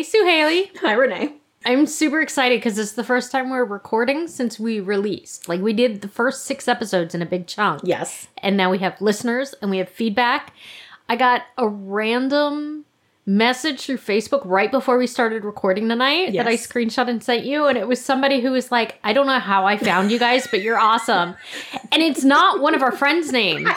Hey, Suhailly. Hi, Renee. I'm super excited because it's the first time we're recording since we released. Like, we did the first six episodes in a big chunk. Yes. And now we have listeners and we have feedback. I got a random message through Facebook right before we started recording tonight that I screenshot and sent you. And it was somebody who was like, I don't know how I found you guys, but you're awesome. And it's not one of our friends' names.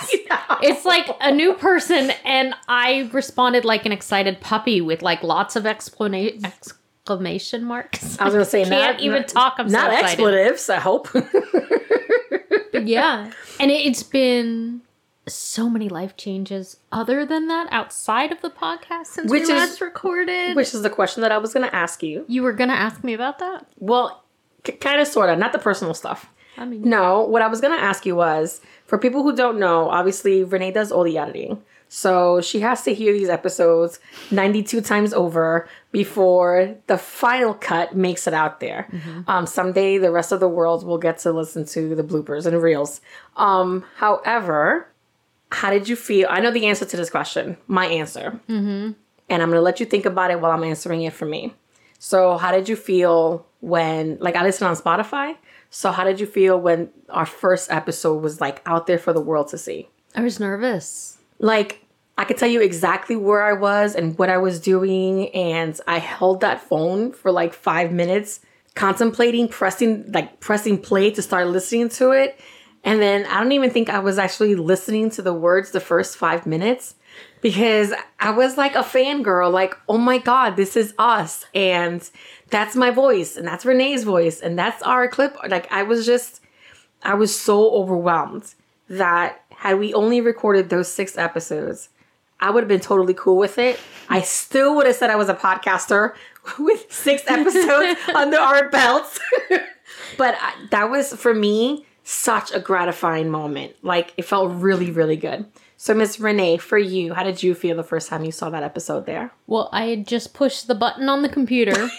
It's like a new person, and I responded like an excited puppy with like lots of explana- exclamation marks. I was gonna say Can't not even not, talk. I'm not so expletives. I hope. But yeah, and it- it's been so many life changes. Other than that, outside of the podcast since Which we is- last recorded, Which is the question that I was gonna ask you. you were gonna ask me about that. Well, c- kind of, sort of, not the personal stuff. I mean, No, what I was gonna ask you was for people who don't know, obviously Renee does all the editing. So she has to hear these episodes 92 times over before the final cut makes it out there. Um, someday the rest of the world will get to listen to the bloopers and reels. Um, however, how did you feel? I know the answer to this question, my answer. Mm-hmm. And I'm gonna let you think about it while I'm answering it for me. So, how did you feel when, like, I listen on Spotify? So, how did you feel when our first episode was like out there for the world to see? I was nervous. Like, I could tell you exactly where I was and what I was doing, and I held that phone for like five minutes, contemplating pressing, like, pressing play to start listening to it. And then I don't even think I was actually listening to the words the first five minutes because I was like a fangirl, like, oh my God, this is us. And that's my voice, and that's Renee's voice, and that's our clip. Like, I was just, I was so overwhelmed that had we only recorded those six episodes, I would have been totally cool with it. I still would have said I was a podcaster with six episodes under our belts. but I, that was, for me, such a gratifying moment. Like, it felt really, really good. So, Miss Renee, for you, how did you feel the first time you saw that episode there? Well, I had just pushed the button on the computer,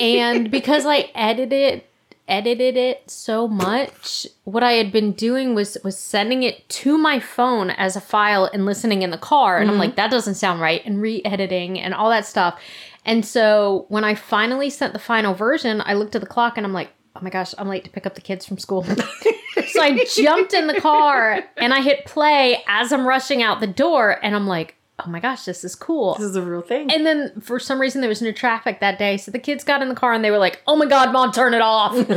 and because I edited edited it so much, what I had been doing was was sending it to my phone as a file and listening in the car, and I'm mm-hmm. like, that doesn't sound right, and re-editing and all that stuff. And so when I finally sent the final version, I looked at the clock and I'm like, oh my gosh, I'm late to pick up the kids from school. so I jumped in the car and I hit play as I'm rushing out the door, and I'm like, oh my gosh, this is cool. This is a real thing. And then for some reason there was no traffic that day, so the kids got in the car and they were like, "Oh my god, mom, turn it off!"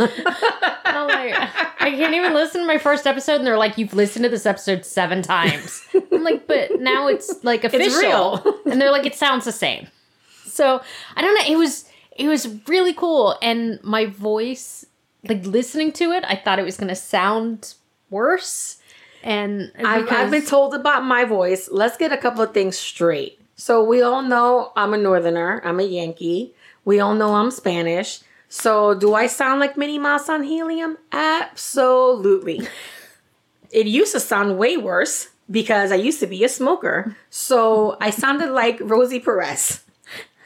I'm like, I can't even listen to my first episode, and they're like, "You've listened to this episode seven times." I'm like, but now it's like official, real. and they're like, "It sounds the same." So I don't know. It was it was really cool, and my voice, like listening to it, I thought it was gonna sound worse. And I've, I've been told about my voice. Let's get a couple of things straight. So we all know I'm a northerner. I'm a Yankee. We all know I'm Spanish. So do I sound like Minnie Mouse on helium? Absolutely. it used to sound way worse because I used to be a smoker. So I sounded like Rosie Perez.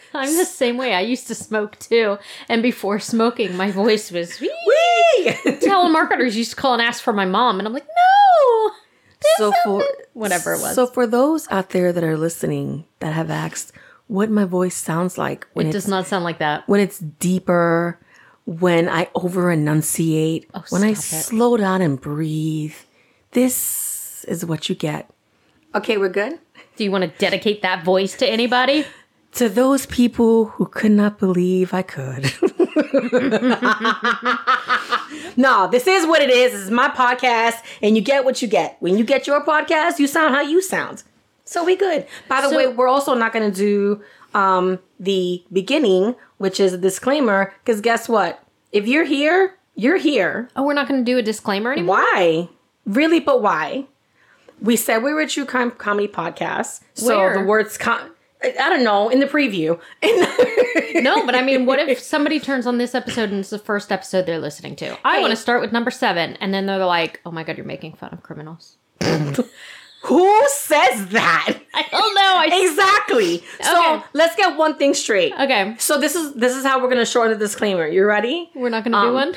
I'm the same way. I used to smoke too, and before smoking, my voice was. Wee! Whee! Telemarketers used to call and ask for my mom, and I'm like, no. so for whatever it was. So for those out there that are listening that have asked what my voice sounds like when it does not sound like that. when it's deeper, when I over enunciate, oh, when I Oh, it. slow down and breathe. This is what you get. Okay, we're good? Do you want to dedicate that voice to anybody? To those people who could not believe I could. no, this is what it is. This is my podcast, and you get what you get. When you get your podcast, you sound how you sound. So we good. By the So- way, we're also not going to do um, the beginning, which is a disclaimer, because guess what? If you're here, you're here. Oh, we're not going to do a disclaimer anymore. Why? Really, but why? We said we were a true crime comedy podcast. So Where? the words com- I I don't know, in the preview. No, but I mean, what if somebody turns on this episode and it's the first episode they're listening to? I Hey. want to start with number seven, and then they're like, "Oh my god, you're making fun of criminals." Who says that? I don't know. I Exactly. So let's get one thing straight. okay. So this is this is how we're gonna shorten the disclaimer. You ready? We're not going to do Um, one.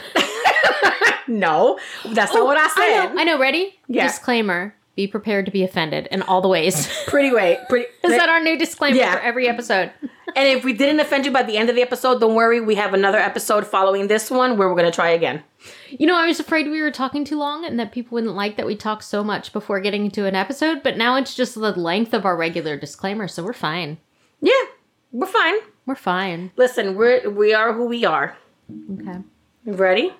No, that's not what I I said. know. I know. Ready? Yeah. Disclaimer. Be prepared to be offended in all the ways. Pretty way. Pretty. Is that our new disclaimer Yeah. for every episode? and if we didn't offend you by the end of the episode, don't worry. We have another episode following this one where we're gonna try again. You know, I was afraid we were talking too long and that people wouldn't like that we talk so much before getting into an episode, but now it's just the length of our regular disclaimer, so we're fine. Yeah, we're fine. We're fine. Listen, we're we are who we are. Okay. Ready?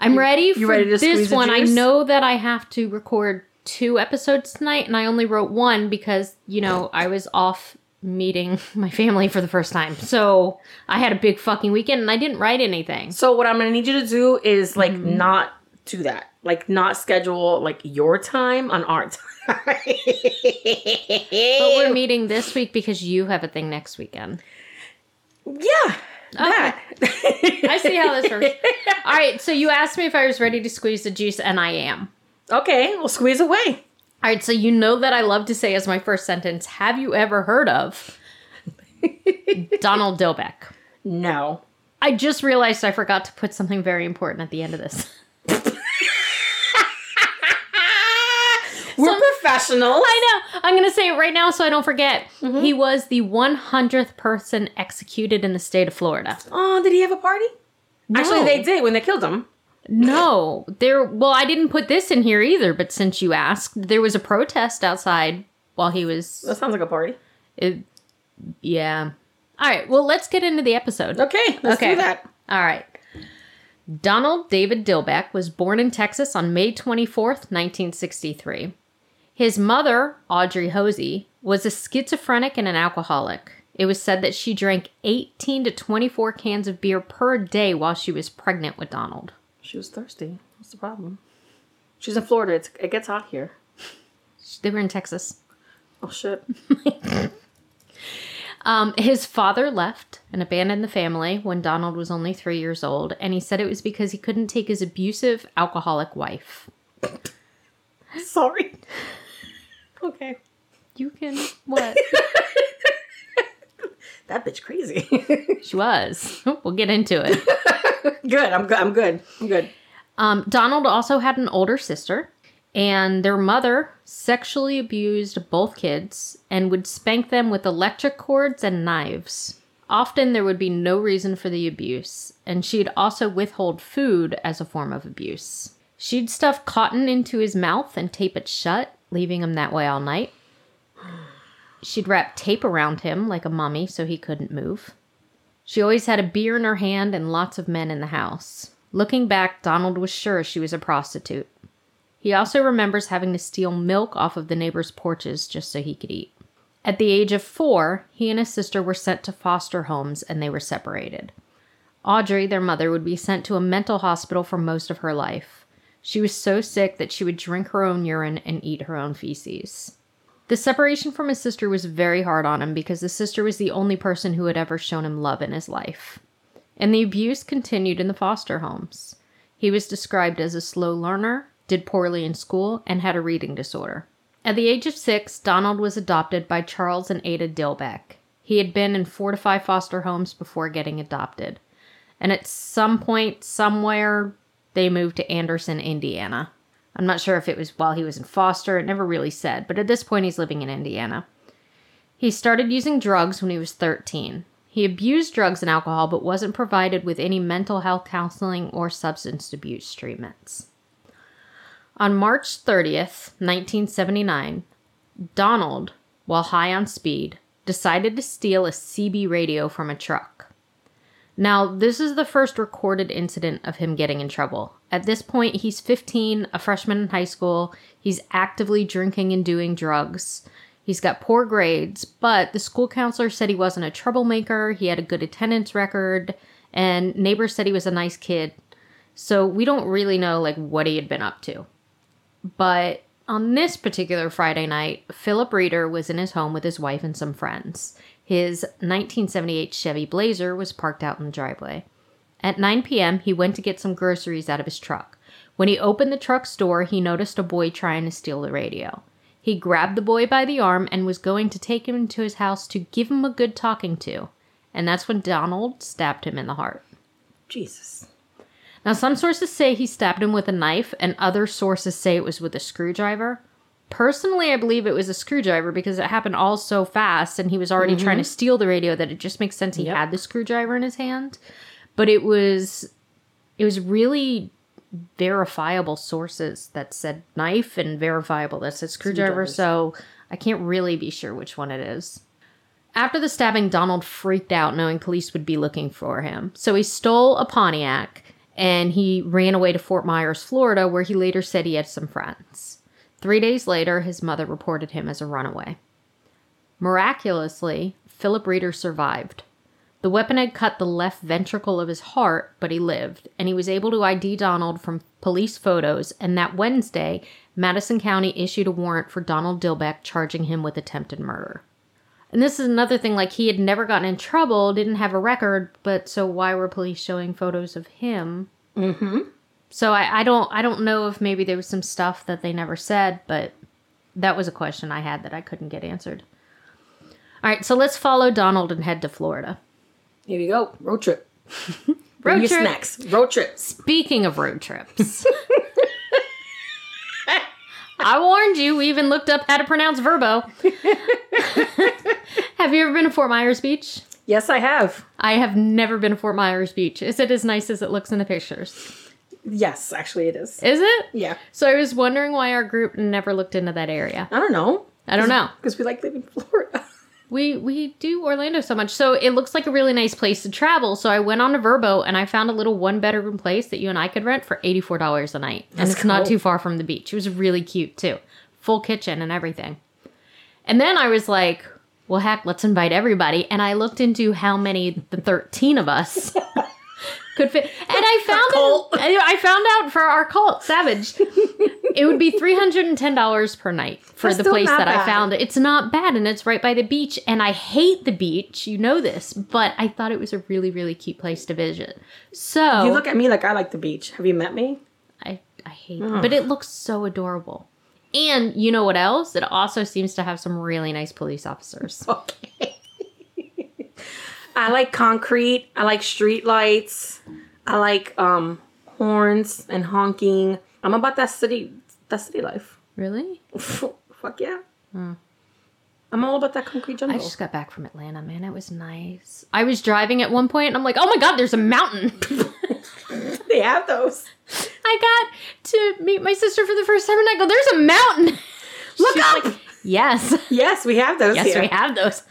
I'm ready for ready to this one. I know that I have to record two episodes tonight, and I only wrote one because, you know, I was off meeting my family for the first time. So I had a big fucking weekend and I didn't write anything. So what I'm gonna need you to do is like mm-hmm. not do that. Like not schedule like your time on our time. But we're meeting this week because you have a thing next weekend. yeah. That. I see how this works. All right, so you asked me if I was ready to squeeze the juice, and I am. Okay, we'll squeeze away. All right, so you know that I love to say as my first sentence, have you ever heard of Donald Dillbeck? No. I just realized I forgot to put something very important at the end of this. We're Some- professionals. I know. I'm going to say it right now so I don't forget. Mm-hmm. He was the 100th person executed in the state of Florida. Oh, did he have a party? Actually, they did when they killed him. No, there. Well, I didn't put this in here either, but since you asked, there was a protest outside while he was. That sounds like a party. It, yeah. All right. Well, let's get into the episode. Okay, let's Okay. do that. All right. Donald David Dillbeck was born in Texas on May 24th, 1963. His mother, Audrey Hosey, was a schizophrenic and an alcoholic. It was said that she drank 18 to 24 cans of beer per day while she was pregnant with Donald. She was thirsty. What's the problem? She's in Florida. It's, it gets hot here. They were in Texas. Oh shit. Um, his father left and abandoned the family when Donald was only three years old, and he said it was because he couldn't take his abusive alcoholic wife. Sorry. okay. You can what? That bitch crazy. she was. We'll get into it. good. I'm good. I'm good. I'm good. Um, Donald also had an older sister, and their mother sexually abused both kids and would spank them with electric cords and knives. Often there would be no reason for the abuse, and she'd also withhold food as a form of abuse. She'd stuff cotton into his mouth and tape it shut, leaving him that way all night. She'd wrap tape around him like a mummy so he couldn't move. She always had a beer in her hand and lots of men in the house. Looking back, Donald was sure she was a prostitute. He also remembers having to steal milk off of the neighbors' porches just so he could eat. At the age of four, he and his sister were sent to foster homes and they were separated. Audrey, their mother, would be sent to a mental hospital for most of her life. She was so sick that she would drink her own urine and eat her own feces. The separation from his sister was very hard on him because the sister was the only person who had ever shown him love in his life. And the abuse continued in the foster homes. He was described as a slow learner, did poorly in school, and had a reading disorder. At the age of six, Donald was adopted by Charles and Ada Dillbeck. He had been in four to five foster homes before getting adopted. And at some point, somewhere, they moved to Anderson, Indiana. I'm not sure if it was while he was in foster, it never really said, but at this point, he's living in Indiana. He started using drugs when he was 13. He abused drugs and alcohol, but wasn't provided with any mental health counseling or substance abuse treatments. On March 30th, 1979, Donald, while high on speed, decided to steal a CB radio from a truck. Now, this is the first recorded incident of him getting in trouble. At this point, he's 15, a freshman in high school. He's actively drinking and doing drugs. He's got poor grades, but the school counselor said he wasn't a troublemaker. He had a good attendance record, and neighbors said he was a nice kid. So we don't really know like what he had been up to. But on this particular Friday night, Philip Reeder was in his home with his wife and some friends. His 1978 Chevy Blazer was parked out in the driveway. At 9 p.m., he went to get some groceries out of his truck. When he opened the truck's door, he noticed a boy trying to steal the radio. He grabbed the boy by the arm and was going to take him to his house to give him a good talking to. And that's when Donald stabbed him in the heart. Jesus. Now, some sources say he stabbed him with a knife, and other sources say it was with a screwdriver. Personally, I believe it was a screwdriver because it happened all so fast and he was already trying mm-hmm. to steal the radio that it just makes sense he Yep. had the screwdriver in his hand. But it was it was really verifiable sources that said knife and verifiable that said screwdriver, so I can't really be sure which one it is. After the stabbing, Donald freaked out knowing police would be looking for him. So he stole a Pontiac and he ran away to Fort Myers, Florida, where he later said he had some friends. Three days later, his mother reported him as a runaway. Miraculously, Philip Reeder survived. The weapon had cut the left ventricle of his heart, but he lived, and he was able to ID Donald from police photos. And that Wednesday, Madison County issued a warrant for Donald Dillbeck, charging him with attempted murder. And this is another thing like he had never gotten in trouble, didn't have a record, but so why were police showing photos of him? Mm-hmm. So I, I don't I don't know if maybe there was some stuff that they never said, but that was a question I had that I couldn't get answered. All right, so let's follow Donald and head to Florida. Here we go. Road trip. Road trip. snacks. Road trips. Speaking of road trips. I warned you, we even looked up how to pronounce Vrbo. have you ever been to Fort Myers Beach? Yes, I have. I have never been to Fort Myers Beach. Is it as nice as it looks in the pictures? Yes, actually, it is. Is it? Yeah. So I was wondering why our group never looked into that area. I don't know. I don't know. Because we like living in Florida. We we do Orlando so much. So it looks like a really nice place to travel. So I went on to Vrbo and I found a little one bedroom place that you and I could rent for $84 a night. And That's it's not too far from the beach. It was really cute too. Full kitchen and everything. And then I was like, well heck, let's invite everybody. And I looked into how many the 13 of us could fit. And I found out, I found out for our cult, Savage, it would be $310 per night for That's the place that I bad. found. It's not bad and it's right by the beach. And I hate the beach. You know this. But I thought it was a really, really cute place to visit. So You look at me like I like the beach. Have you met me? I, I hate it. But it looks so adorable. And you know what else? It also seems to have some really nice police officers. Okay. I like concrete. I like street lights. I like um horns and honking. I'm about that city that city life. Really? Fuck yeah. I'm all about that concrete jungle. I just got back from Atlanta, man. It was nice. I was driving at one point and I'm like, oh my god, there's a mountain. they have those. I got to meet my sister for the first time and I go, there's a mountain. Look She's up. like, yes. yes, we have those Yes, here. we have those.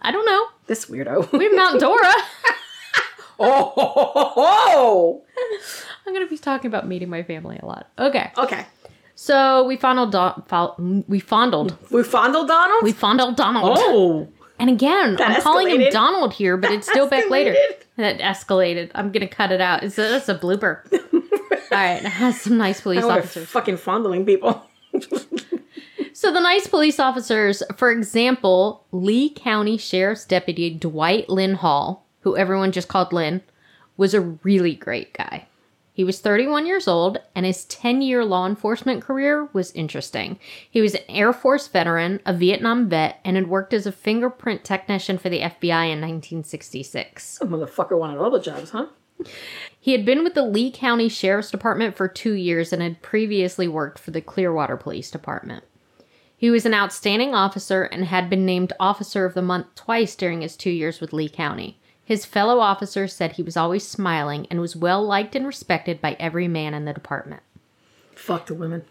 I don't know. This weirdo. We have Mount Dora. oh, ho, ho, ho. I'm gonna be talking about meeting my family a lot. Okay, Okay. so we fondled, Don- fol- we fondled, We fondled Donald? we fondled Donald. oh. And again, That I'm calling him. Donald here, but it's still back later. Escalated. That escalated. I'm gonna cut it out. It's a, that's a blooper. All right, it has some nice police officers. fucking fondling people. So the nice police officers, for example, Lee County Sheriff's Deputy Dwight Lynn Hall, who everyone just called Lynn, was a really great guy. He was 31 years old, and his 10 year law enforcement career was interesting. He was an Air Force veteran, a Vietnam vet, and had worked as a fingerprint technician for the FBI in 1966. That motherfucker wanted all the jobs, huh? He had been with the Lee County Sheriff's Department for two years and had previously worked for the Clearwater Police Department. He was an outstanding officer and had been named Officer of the Month twice during his two years with Lee County. His fellow officers said he was always smiling and was well liked and respected by every man in the department. Fuck the women.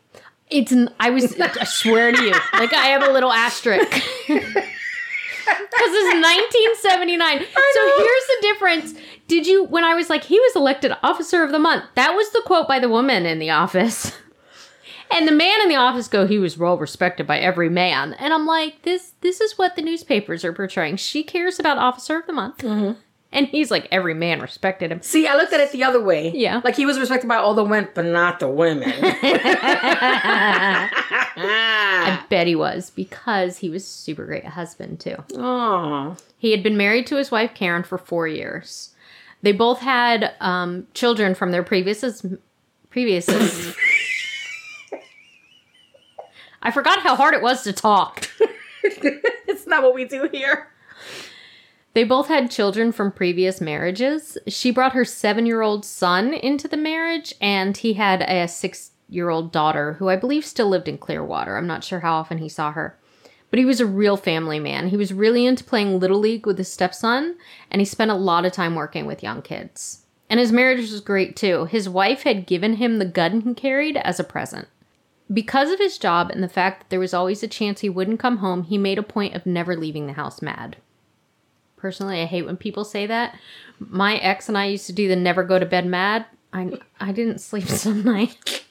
It's n- I was I swear to you, like I have a little asterisk. Because it's 1979. So here's the difference. Did you, when I was like, he was elected officer of the month, that was the quote by the woman in the office. And the man in the office go, he was well respected by every man. And I'm like, this this is what the newspapers are portraying. She cares about officer of the month. And he's like, every man respected him. See, I looked at it the other way. Yeah. Like he was respected by all the men, but not the women. I bet he was because he was super great husband too. oh. He had been married to his wife Karen for four years. They both had um, children from their previous previous. I forgot how hard it was to talk. it's not what we do here. They both had children from previous marriages. She brought her seven year old son into the marriage, and he had a six year old daughter, who I believe still lived in Clearwater. I'm not sure how often he saw her. But he was a real family man. He was really into playing Little League with his stepson, and he spent a lot of time working with young kids. And his marriage was great too. His wife had given him the gun he carried as a present. Because of his job and the fact that there was always a chance he wouldn't come home, he made a point of never leaving the house mad. Personally, I hate when people say that. My ex and I used to do the never go to bed mad. I I didn't sleep some night.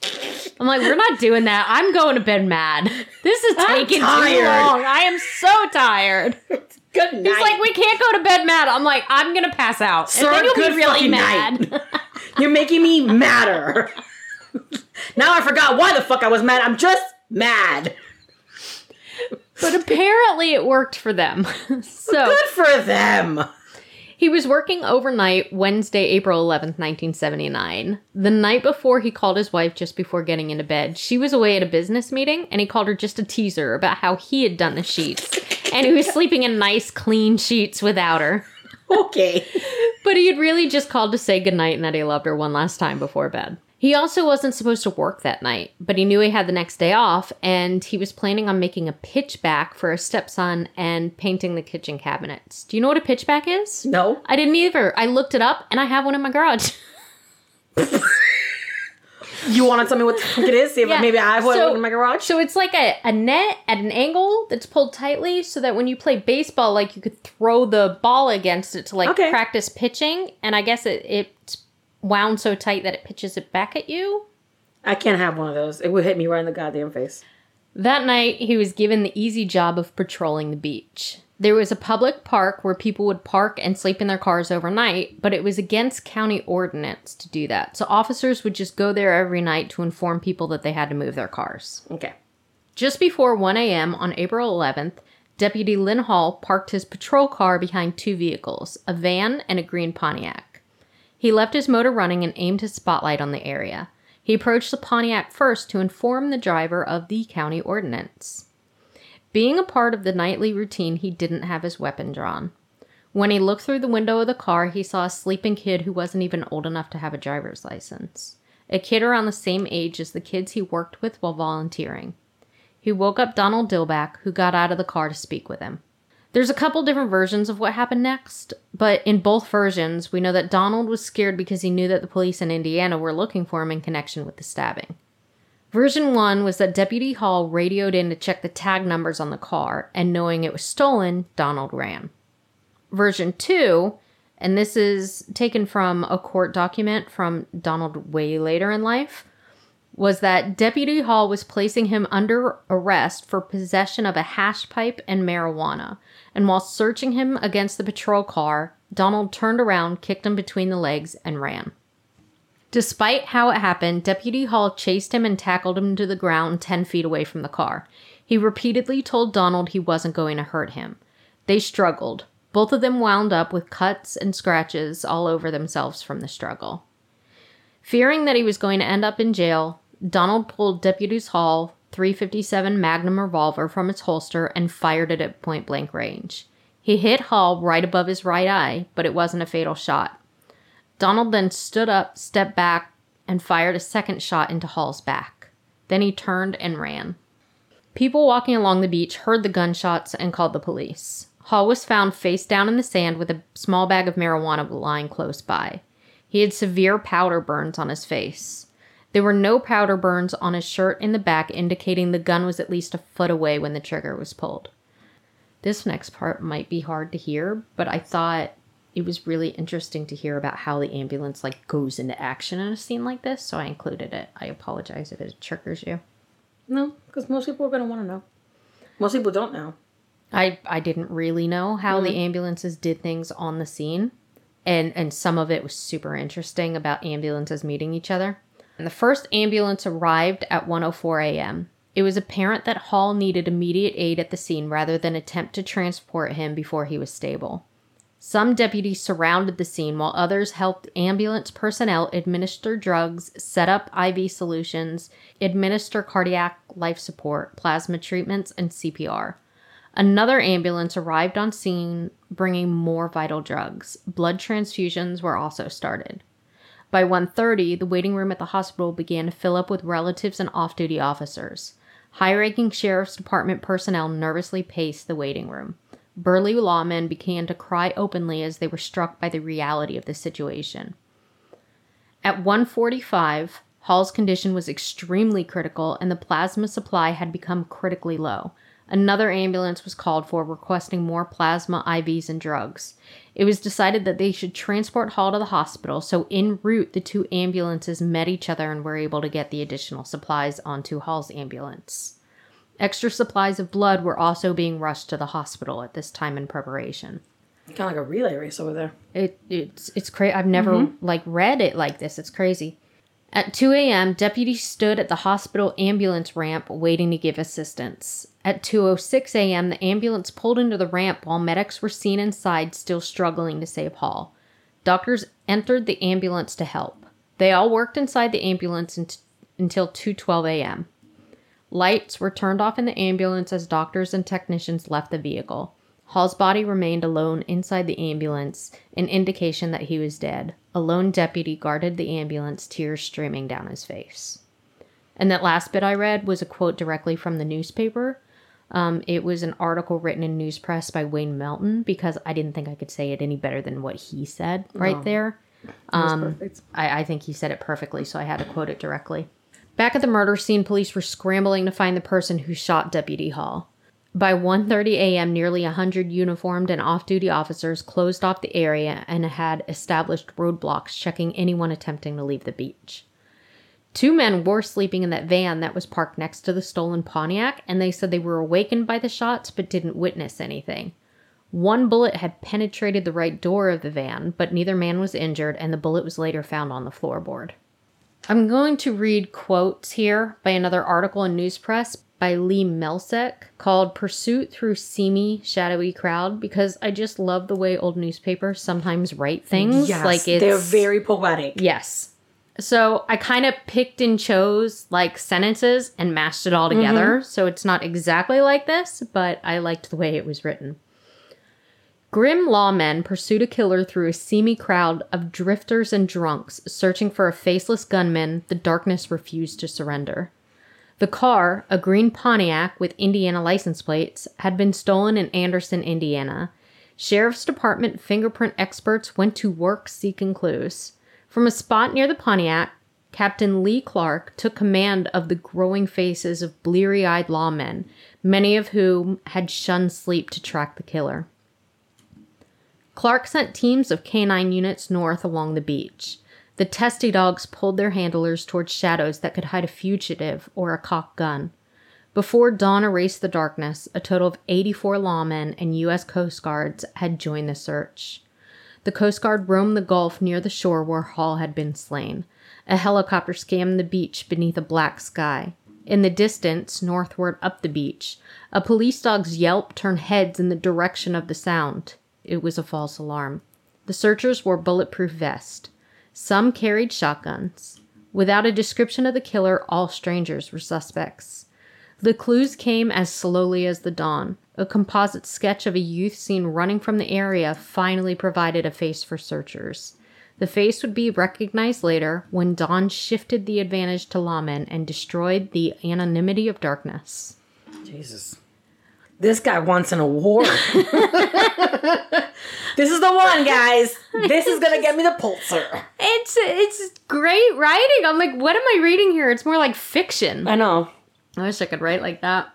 I'm like, we're not doing that. I'm going to bed mad. This is taking too long. I am so tired. Good night. He's like, we can't go to bed mad. I'm like, I'm gonna pass out. Sir, and then you'll good be really mad. You're making me madder. Now I forgot why the fuck I was mad. I'm just mad. but apparently it worked for them. so Good for them. He was working overnight Wednesday, April 11th, 1979. The night before he called his wife just before getting into bed. She was away at a business meeting and he called her just to tease her about how he had done the sheets. And he was sleeping in nice, clean sheets without her. Okay. But he had really just called to say goodnight and that he loved her one last time before bed. He also wasn't supposed to work that night, but he knew he had the next day off, and he was planning on making a pitchback for his stepson and painting the kitchen cabinets. Do you know what a pitchback is? No. I didn't either. I looked it up and I have one in my garage. You want to tell me what the fuck it is? See if Yeah. maybe I have one So- in my garage. So it's like a, a net at an angle that's pulled tightly so that when you play baseball, like you could throw the ball against it to like Okay. practice pitching. And I guess it, it's wound so tight that it pitches it back at you. I can't have one of those. It would hit me right in the goddamn face. That night, he was given the easy job of patrolling the beach. There was a public park where people would park and sleep in their cars overnight, but it was against county ordinance to do that. So officers would just go there every night to inform people that they had to move their cars. Okay. Just before 1 a.m. on April 11th, Deputy Lynn Hall parked his patrol car behind two vehicles, a van and a green Pontiac. He left his motor running and aimed his spotlight on the area. He approached the Pontiac first to inform the driver of the county ordinance. Being a part of the nightly routine, he didn't have his weapon drawn. When he looked through the window of the car, he saw a sleeping kid who wasn't even old enough to have a driver's license. A kid around the same age as the kids he worked with while volunteering. He woke up Donald Dillbeck, who got out of the car to speak with him. There's a couple different versions of what happened next, but in both versions, we know that Donald was scared because he knew that the police in Indiana were looking for him in connection with the stabbing. Version 1 was that Deputy Hall radioed in to check the tag numbers on the car, and knowing it was stolen, Donald ran. Version 2, and this is taken from a court document from Donald way later in life, was that Deputy Hall was placing him under arrest for possession of a hash pipe and marijuana. And while searching him against the patrol car, Donald turned around, kicked him between the legs, and ran. Despite how it happened, Deputy Hall chased him and tackled him to the ground 10 feet away from the car. He repeatedly told Donald he wasn't going to hurt him. They struggled. Both of them wound up with cuts and scratches all over themselves from the struggle. Fearing that he was going to end up in jail, Donald pulled Deputy's Hall 357 Magnum revolver from its holster and fired it at point blank range. He hit Hall right above his right eye, but it wasn't a fatal shot. Donald then stood up, stepped back, and fired a second shot into Hall's back. Then he turned and ran. People walking along the beach heard the gunshots and called the police. Hall was found face down in the sand with a small bag of marijuana lying close by. He had severe powder burns on his face. There were no powder burns on his shirt in the back, indicating the gun was at least a foot away when the trigger was pulled. This next part might be hard to hear, but I thought it was really interesting to hear about how the ambulance like goes into action in a scene like this, so I included it. I apologize if it triggers you. No, because most people are going to want to know. Most people don't know. I I didn't really know how the mm-hmm. ambulances did things on the scene, and and some of it was super interesting about ambulances meeting each other. And the first ambulance arrived at 1:04 a.m. It was apparent that Hall needed immediate aid at the scene rather than attempt to transport him before he was stable. Some deputies surrounded the scene while others helped ambulance personnel administer drugs, set up IV solutions, administer cardiac life support, plasma treatments, and CPR. Another ambulance arrived on scene bringing more vital drugs. Blood transfusions were also started. By 1:30, the waiting room at the hospital began to fill up with relatives and off-duty officers. High-ranking sheriff's department personnel nervously paced the waiting room. Burly lawmen began to cry openly as they were struck by the reality of the situation. At 1:45, Hall's condition was extremely critical and the plasma supply had become critically low. Another ambulance was called for, requesting more plasma, IVs, and drugs. It was decided that they should transport Hall to the hospital, so en route, the two ambulances met each other and were able to get the additional supplies onto Hall's ambulance. Extra supplies of blood were also being rushed to the hospital at this time in preparation. Kind of like a relay race over there. It it's it's crazy. I've never mm-hmm. like read it like this. It's crazy. At 2 a.m., deputies stood at the hospital ambulance ramp waiting to give assistance. At 2:06 a.m., the ambulance pulled into the ramp while medics were seen inside still struggling to save Hall. Doctors entered the ambulance to help. They all worked inside the ambulance unt- until 2:12 a.m. Lights were turned off in the ambulance as doctors and technicians left the vehicle. Hall's body remained alone inside the ambulance, an indication that he was dead. A lone deputy guarded the ambulance, tears streaming down his face. And that last bit I read was a quote directly from the newspaper. Um, it was an article written in News Press by Wayne Melton because I didn't think I could say it any better than what he said right there. Um. I, I think he said it perfectly, so I had to quote it directly. Back at the murder scene, police were scrambling to find the person who shot Deputy Hall. By 1:30 a.m., nearly 100 uniformed and off-duty officers closed off the area and had established roadblocks checking anyone attempting to leave the beach. Two men were sleeping in that van that was parked next to the stolen Pontiac, and they said they were awakened by the shots but didn't witness anything. One bullet had penetrated the right door of the van, but neither man was injured, and the bullet was later found on the floorboard. I'm going to read quotes here by another article in News Press by Lee Melsek called Pursuit Through Seamy, Shadowy Crowd because I just love the way old newspapers sometimes write things. Yes, like it's they're very poetic. Yes. So I kind of picked and chose like sentences and mashed it all together. Mm-hmm. So it's not exactly like this, but I liked the way it was written. Grim lawmen pursued a killer through a seamy crowd of drifters and drunks searching for a faceless gunman the darkness refused to surrender. The car, a green Pontiac with Indiana license plates, had been stolen in Anderson, Indiana. Sheriff's Department fingerprint experts went to work seeking clues. From a spot near the Pontiac, Captain Lee Clark took command of the growing faces of bleary eyed lawmen, many of whom had shunned sleep to track the killer. Clark sent teams of canine units north along the beach. The testy dogs pulled their handlers towards shadows that could hide a fugitive or a cocked gun. Before dawn erased the darkness, a total of 84 lawmen and U.S. Coast Guards had joined the search. The Coast Guard roamed the Gulf near the shore where Hall had been slain. A helicopter scanned the beach beneath a black sky. In the distance, northward up the beach, a police dog's yelp turned heads in the direction of the sound. It was a false alarm. The searchers wore bulletproof vests. Some carried shotguns. Without a description of the killer, all strangers were suspects. The clues came as slowly as the dawn. A composite sketch of a youth seen running from the area finally provided a face for searchers. The face would be recognized later when dawn shifted the advantage to lawmen and destroyed the anonymity of darkness. Jesus. This guy wants an award. this is the one, guys. This is gonna get me the Pulitzer. It's it's great writing. I'm like, what am I reading here? It's more like fiction. I know. I wish I could write like that.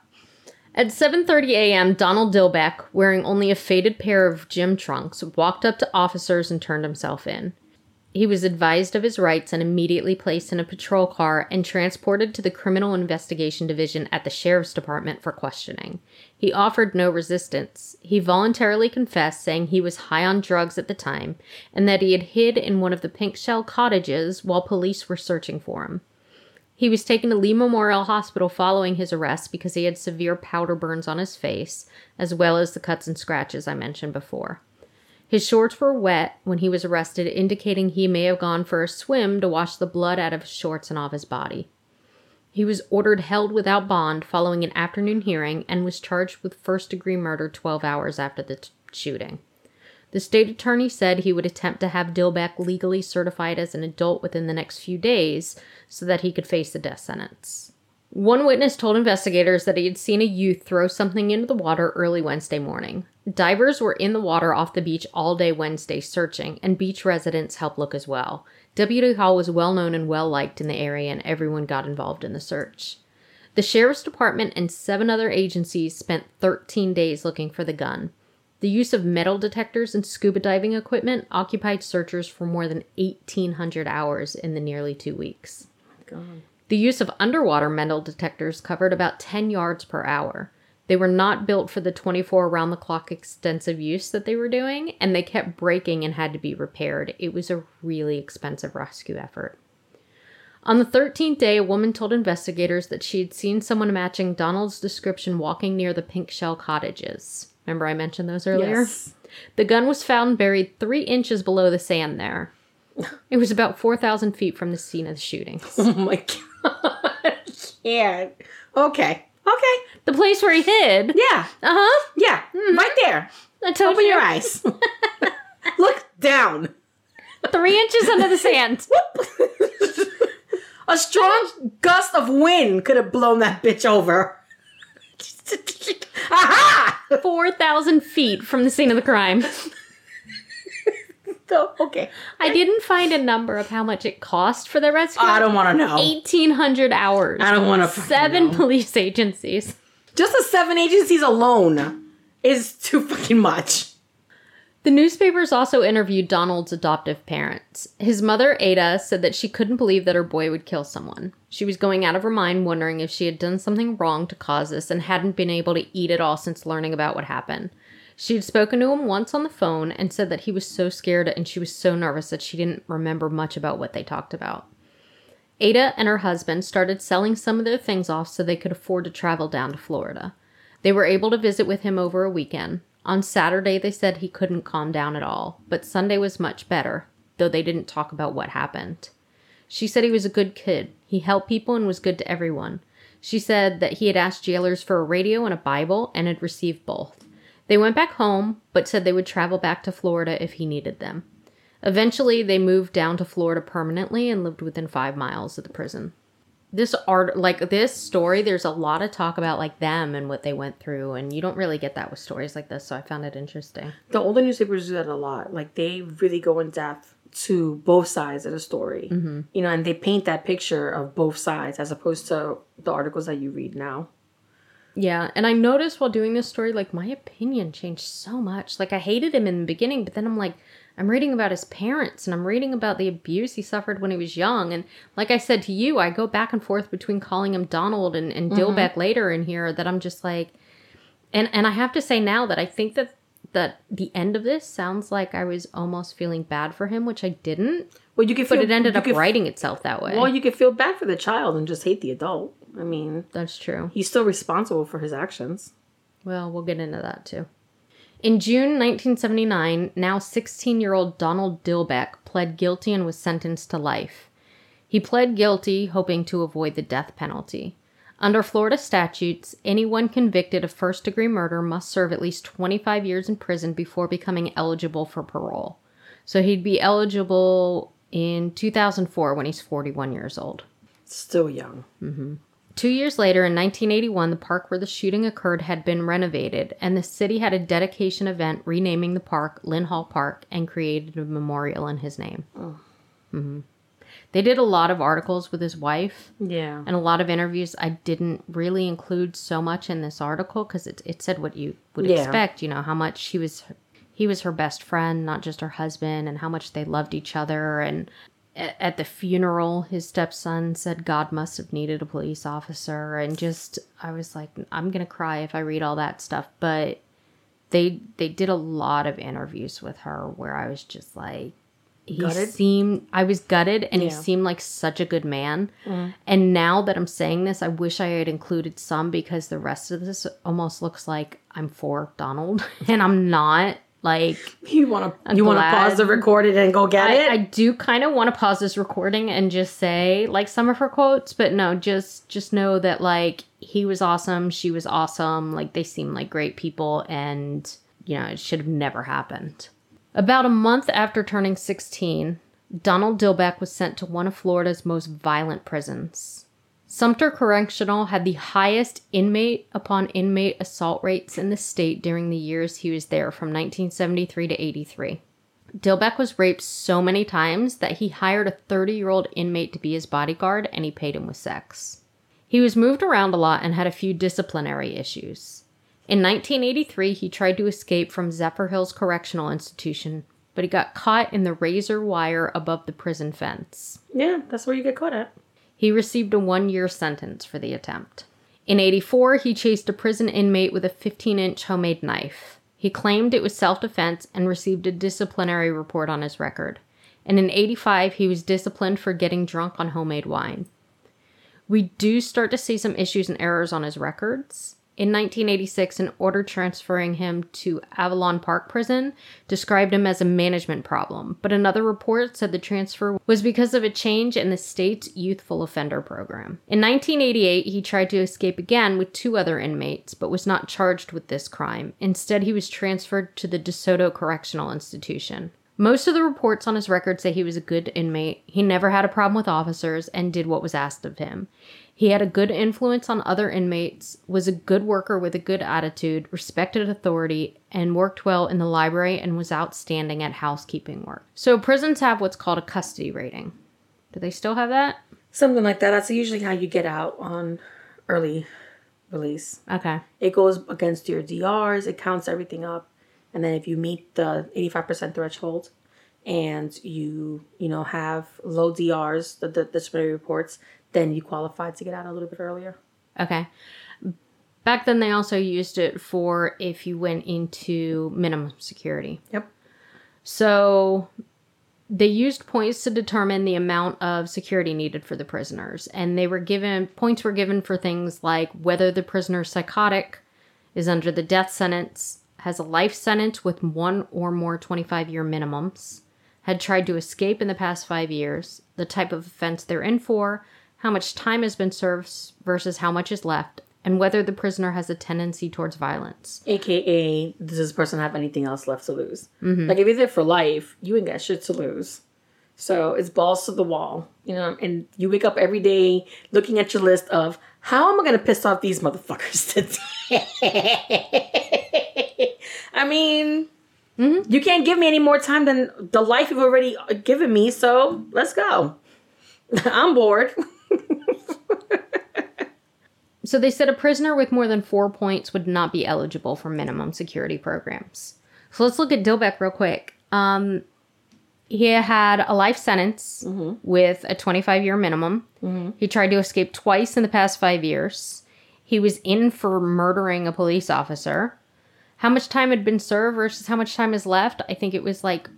At 7:30 a.m., Donald Dillbeck, wearing only a faded pair of gym trunks, walked up to officers and turned himself in. He was advised of his rights and immediately placed in a patrol car and transported to the Criminal Investigation Division at the Sheriff's Department for questioning. He offered no resistance. He voluntarily confessed, saying he was high on drugs at the time and that he had hid in one of the pink shell cottages while police were searching for him. He was taken to Lee Memorial Hospital following his arrest because he had severe powder burns on his face, as well as the cuts and scratches I mentioned before. His shorts were wet when he was arrested, indicating he may have gone for a swim to wash the blood out of his shorts and off his body. He was ordered held without bond following an afternoon hearing and was charged with first degree murder 12 hours after the t- shooting. The state attorney said he would attempt to have Dillbeck legally certified as an adult within the next few days so that he could face the death sentence. One witness told investigators that he had seen a youth throw something into the water early Wednesday morning. Divers were in the water off the beach all day Wednesday searching, and beach residents helped look as well. Deputy Hall was well known and well liked in the area, and everyone got involved in the search. The Sheriff's Department and seven other agencies spent 13 days looking for the gun. The use of metal detectors and scuba diving equipment occupied searchers for more than 1,800 hours in the nearly two weeks. Oh God. The use of underwater metal detectors covered about 10 yards per hour. They were not built for the 24 around the clock extensive use that they were doing, and they kept breaking and had to be repaired. It was a really expensive rescue effort. On the 13th day, a woman told investigators that she had seen someone matching Donald's description walking near the pink shell cottages. Remember, I mentioned those earlier? Yes. The gun was found buried three inches below the sand there. It was about 4,000 feet from the scene of the shooting. Oh my god. I can't. Okay. Okay. The place where he hid. Yeah. Uh huh. Yeah. Right there. Open you. your eyes. Look down. Three inches under the sand. A strong gust of wind could have blown that bitch over. Aha! 4,000 feet from the scene of the crime. So, okay. I didn't find a number of how much it cost for the rescue. I don't want to know. 1,800 hours. I don't want to. Seven police agencies. Just the seven agencies alone is too fucking much. The newspapers also interviewed Donald's adoptive parents. His mother, Ada, said that she couldn't believe that her boy would kill someone. She was going out of her mind wondering if she had done something wrong to cause this and hadn't been able to eat at all since learning about what happened. She had spoken to him once on the phone and said that he was so scared and she was so nervous that she didn't remember much about what they talked about. Ada and her husband started selling some of their things off so they could afford to travel down to Florida. They were able to visit with him over a weekend. On Saturday, they said he couldn't calm down at all, but Sunday was much better, though they didn't talk about what happened. She said he was a good kid. He helped people and was good to everyone. She said that he had asked jailers for a radio and a Bible and had received both. They went back home, but said they would travel back to Florida if he needed them. Eventually, they moved down to Florida permanently and lived within five miles of the prison. This art, like this story, there's a lot of talk about like them and what they went through, and you don't really get that with stories like this. So I found it interesting. The older newspapers do that a lot. Like they really go in depth to both sides of the story. Mm-hmm. You know, and they paint that picture of both sides as opposed to the articles that you read now. Yeah, and I noticed while doing this story, like my opinion changed so much. Like I hated him in the beginning, but then I'm like, I'm reading about his parents and I'm reading about the abuse he suffered when he was young. And like I said to you, I go back and forth between calling him Donald and, and mm-hmm. Dillbeck later in here that I'm just like and and I have to say now that I think that that the end of this sounds like I was almost feeling bad for him, which I didn't, Well, you feel but it ended up could- writing itself that way. Well, you could feel bad for the child and just hate the adult. I mean, That's true. he's still responsible for his actions. Well, we'll get into that too. In June 1979, now 16 year old Donald Dillbeck pled guilty and was sentenced to life. He pled guilty, hoping to avoid the death penalty. Under Florida statutes, anyone convicted of first degree murder must serve at least 25 years in prison before becoming eligible for parole. So he'd be eligible in 2004 when he's 41 years old. Still young. Mm-hmm. Two years later, in 1981, the park where the shooting occurred had been renovated, and the city had a dedication event renaming the park Lynn Hall Park and created a memorial in his name. hmm They did a lot of articles with his wife Yeah. and a lot of interviews. I didn't really include so much in this article because it, it said what you would Yeah. expect, you know, how much he was he was her best friend, not just her husband, and how much they loved each other. And at the funeral, his stepson said God must have needed a police officer, and just I was like, I'm gonna cry if I read all that stuff. But they they did a lot of interviews with her where I was just like, he Gutted? seemed I was gutted, and he seemed like such a good man. Mm-hmm. And now that I'm saying this, I wish I had included some because the rest of this almost looks like I'm for Donald, and I'm not. Like You want to you want to pause the recording and go get I, it? I do kind of want to pause this recording and just say like some of her quotes, but no, just just know that like he was awesome, she was awesome, like they seem like great people, and you know it should have never happened. About a month after turning 16, Donald Dillbeck was sent to one of Florida's most violent prisons. Sumter Correctional had the highest inmate upon inmate assault rates in the state during the years he was there from 1973 to 83. Dillbeck was raped so many times that he hired a 30 year old inmate to be his bodyguard and he paid him with sex. He was moved around a lot and had a few disciplinary issues. In 1983, he tried to escape from Zephyrhills Correctional Institution, but he got caught in the razor wire above the prison fence. Yeah, that's where you get caught at. He received a one year sentence for the attempt. In 84, he chased a prison inmate with a 15 inch homemade knife. He claimed it was self defense and received a disciplinary report on his record. And in 85, he was disciplined for getting drunk on homemade wine. We do start to see some issues and errors on his records. In 1986, an order transferring him to Avon Park Prison described him as a management problem, but another report said the transfer was because of a change in the state's youthful offender program. In 1988, he tried to escape again with two other inmates, but was not charged with this crime. Instead, he was transferred to the DeSoto Correctional Institution. Most of the reports on his record say he was a good inmate. He never had a problem with officers and did what was asked of him. He had a good influence on other inmates, was a good worker with a good attitude, respected authority, and worked well in the library and was outstanding at housekeeping work. So prisons have what's called a custody rating. Do they still have that? Something like that. That's usually how you get out on early release. Okay. It goes against your DRs, it counts everything up. And then if you meet the 85% threshold and you, you know, have low DRs, the, the disciplinary reports, then you qualified to get out a little bit earlier. Okay. Back then, they also used it for if you went into minimum security. Yep. So they used points to determine the amount of security needed for the prisoners. And they were given points were given for things like whether the prisoner is psychotic, is under the death sentence, has a life sentence with one or more 25 year minimums, had tried to escape in the past five years, the type of offense they're in for, how much time has been served versus how much is left, and whether the prisoner has a tendency towards violence. AKA, does this person have anything else left to lose? Mm-hmm. Like if you're there for life, you ain't got shit to lose. So it's balls to the wall, you know. And you wake up every day looking at your list of how am I gonna piss off these motherfuckers today? I mean, mm-hmm. you can't give me any more time than the life you've already uh, given me. So let's go. I'm bored. So they said a prisoner with more than four points would not be eligible for minimum security programs. So let's look at Dillbeck real quick. Um, he had a life sentence with a 25 year minimum. He tried to escape twice in the past five years. He was in for murdering a police officer. How much time had been served versus how much time is left? I think it was like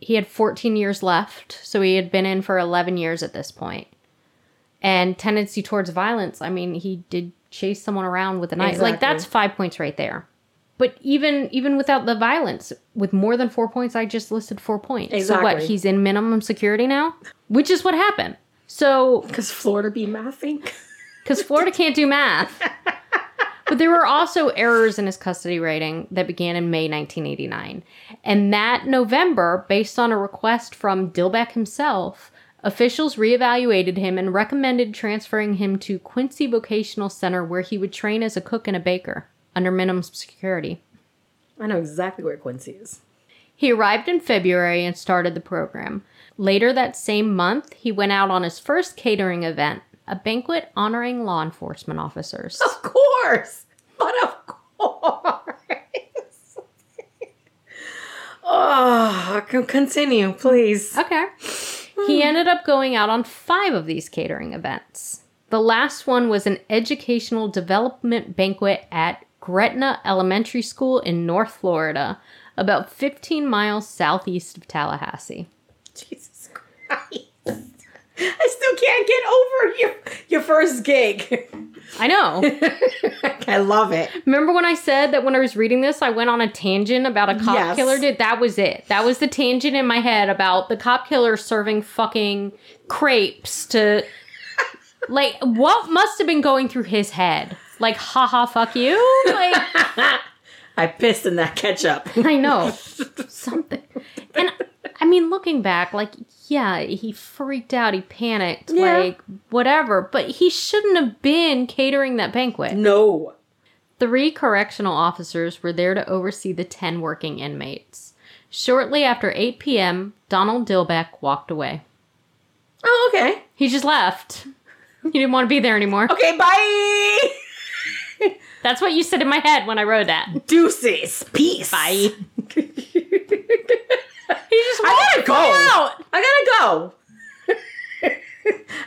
he had 14 years left, so he had been in for 11 years at this point. And tendency towards violence, I mean, he did chase someone around with a knife. Like that's 5 points right there. But even even without the violence, with more than 4 points, I just listed 4 points. So what, he's in minimum security now? Which is what happened. So Because Florida be mathing. because Florida can't do math. But there were also errors in his custody rating that began in May 1989. And that November, based on a request from Dillbeck himself, officials reevaluated him and recommended transferring him to Quincy Vocational Center where he would train as a cook and a baker under minimum security. I know exactly where Quincy is. He arrived in February and started the program. Later that same month, he went out on his first catering event, a banquet honoring law enforcement officers. Of course. But of course. oh, continue, please. Okay. He ended up going out on five of these catering events. The last one was an educational development banquet at Gretna Elementary School in North Florida, about 15 miles southeast of Tallahassee. Jesus Christ. I still can't get over your your first gig. I know. I love it. Remember when I said that when I was reading this, I went on a tangent about a cop Yes. killer? Did that was it? That was the tangent in my head about the cop killer serving fucking crepes to, like, what must have been going through his head? Like, haha, fuck you. Like, I pissed in that ketchup. I know. Something. And I mean, looking back, like, yeah, he freaked out, he panicked, Yeah. like, whatever, but he shouldn't have been catering that banquet. No. Three correctional officers were there to oversee the 10 working inmates. Shortly after 8 p.m., Donald Dillbeck walked away. Oh, okay. He just left. He didn't want to be there anymore. Okay, bye. That's what you said in my head when I wrote that. Deuces. Peace. Bye. He just I gotta go. out. I gotta go.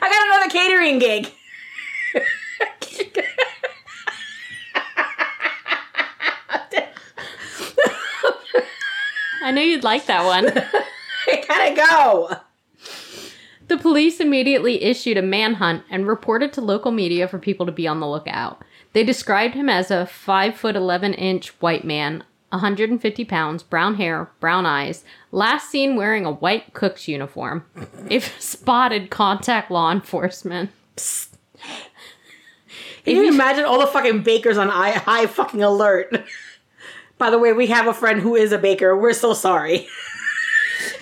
I got another catering gig. I knew you'd like that one. I gotta go. The police immediately issued a manhunt and reported to local media for people to be on the lookout. They described him as a 5 foot 11 inch white man, 150 pounds, brown hair, brown eyes, last seen wearing a white cook's uniform. If spotted, contact law enforcement. Can you imagine all the fucking bakers on high, high fucking alert? By the way, we have a friend who is a baker. We're so sorry.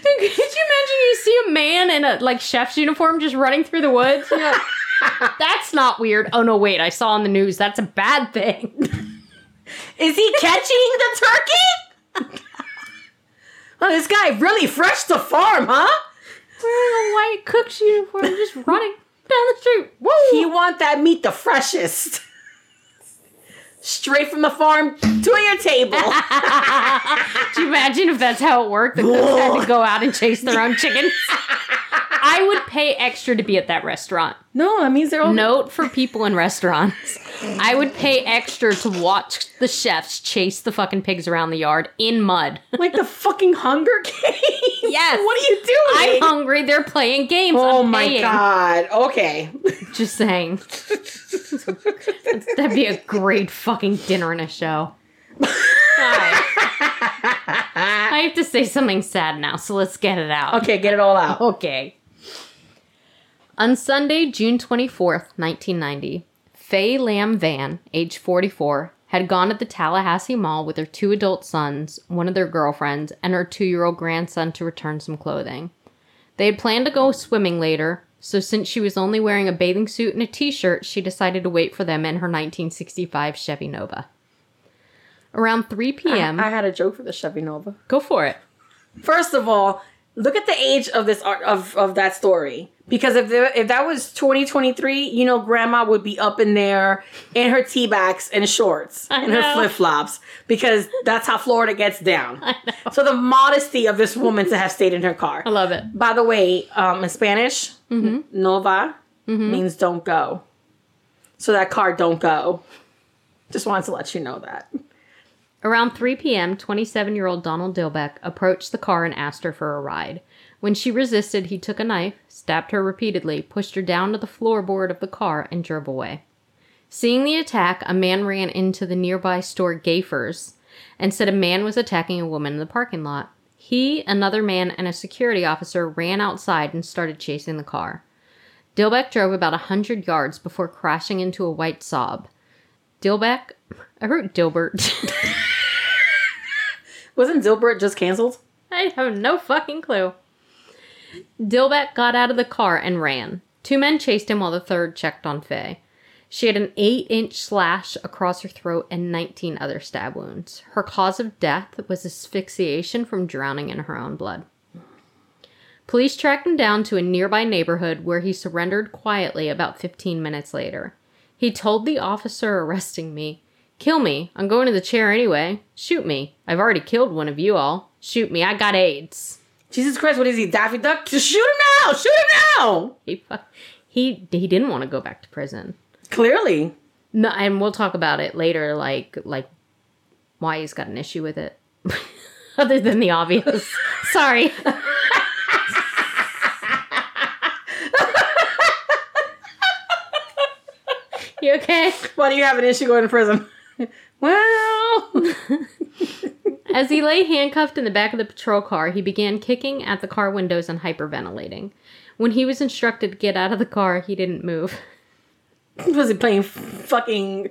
Could you imagine you see a man in a like chef's uniform just running through the woods? Like, That's not weird. Oh no, wait, I saw on the news that's a bad thing. Is he catching the turkey? oh, this guy really fresh to farm, huh? Wearing a white cook's uniform, just running down the street. Woo! He want that meat the freshest. Straight from the farm to your table. Do you imagine if that's how it worked? The cooks had to go out and chase their own chickens. I would pay extra to be at that restaurant. no, that means they're all Note for people in restaurants. I would pay extra to watch the chefs chase the fucking pigs around the yard in mud. like the fucking Hunger Games. Yes. What are you doing? I'm hungry. They're playing games. oh I'm my paying. god. Okay. Just saying. That'd be a great fucking dinner and a show. I have to say something sad now, so let's get it out. Okay, get it all out. Okay. On Sunday, June 24th, 1990, Faye Lamb Vann, age 44, had gone to the Tallahassee Mall with her two adult sons, one of their girlfriends, and her two year old grandson to return some clothing. They had planned to go swimming later, so since she was only wearing a bathing suit and a t shirt, she decided to wait for them in her 1965 Chevy Nova. Around 3 p.m., I had a joke for the Chevy Nova. go for it. First of all, look at the age of this art of, of that story. Because if there, if that was 2023, you know, grandma would be up in there in her tea bags and shorts I and her flip flops because that's how Florida gets down. So the modesty of this woman to have stayed in her car. I love it. By the way, um, in Spanish, Mm-hmm. nova means don't go. So that car don't go. Just wanted to let you know that. Around 3 p.m., 27 year old Donald Dillbeck approached the car and asked her for a ride. When she resisted, he took a knife, stabbed her repeatedly, pushed her down to the floorboard of the car, and drove away. Seeing the attack, a man ran into the nearby store Gayfers and said a man was attacking a woman in the parking lot. He, another man, and a security officer ran outside and started chasing the car. Dillbeck drove about a hundred yards before crashing into a white Saab. Dillbeck, I wrote Dilbert. Wasn't Dilbert just canceled? I have no fucking clue. Dillbeck got out of the car and ran. Two men chased him while the third checked on Faye. She had an 8 inch slash across her throat and 19 other stab wounds. Her cause of death was asphyxiation from drowning in her own blood. Police tracked him down to a nearby neighborhood where he surrendered quietly about 15 minutes later. He told the officer arresting me, Kill me. I'm going to the chair anyway. Shoot me. I've already killed one of you all. Shoot me. I got AIDS. Jesus Christ, what is he, Daffy Duck? Just shoot him now! Shoot him now! He he he didn't want to go back to prison. Clearly. No, and we'll talk about it later. Like like why he's got an issue with it, other than the obvious. Sorry. you okay? Why do you have an issue going to prison? well, As he lay handcuffed in the back of the patrol car, he began kicking at the car windows and hyperventilating. When he was instructed to get out of the car, he didn't move. was he playing fucking?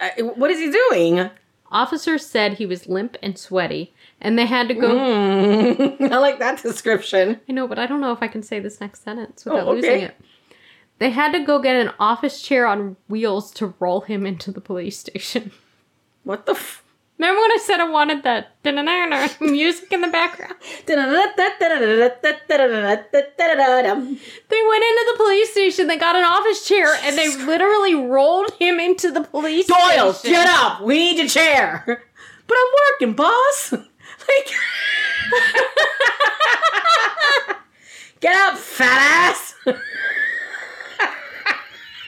uh, What is he doing? Officers said he was limp and sweaty, and they had to go. Mm, I like that description. I know, but I don't know if I can say this next sentence without Oh, losing it. They had to go get an office chair on wheels to roll him into the police station. What the f- Remember when I said I wanted that music in the background? They went into the police station, they got an office chair, and they literally rolled him into the police station. Doyle, station. get up! We need your chair. But I'm working, boss. Like, get up, fat ass.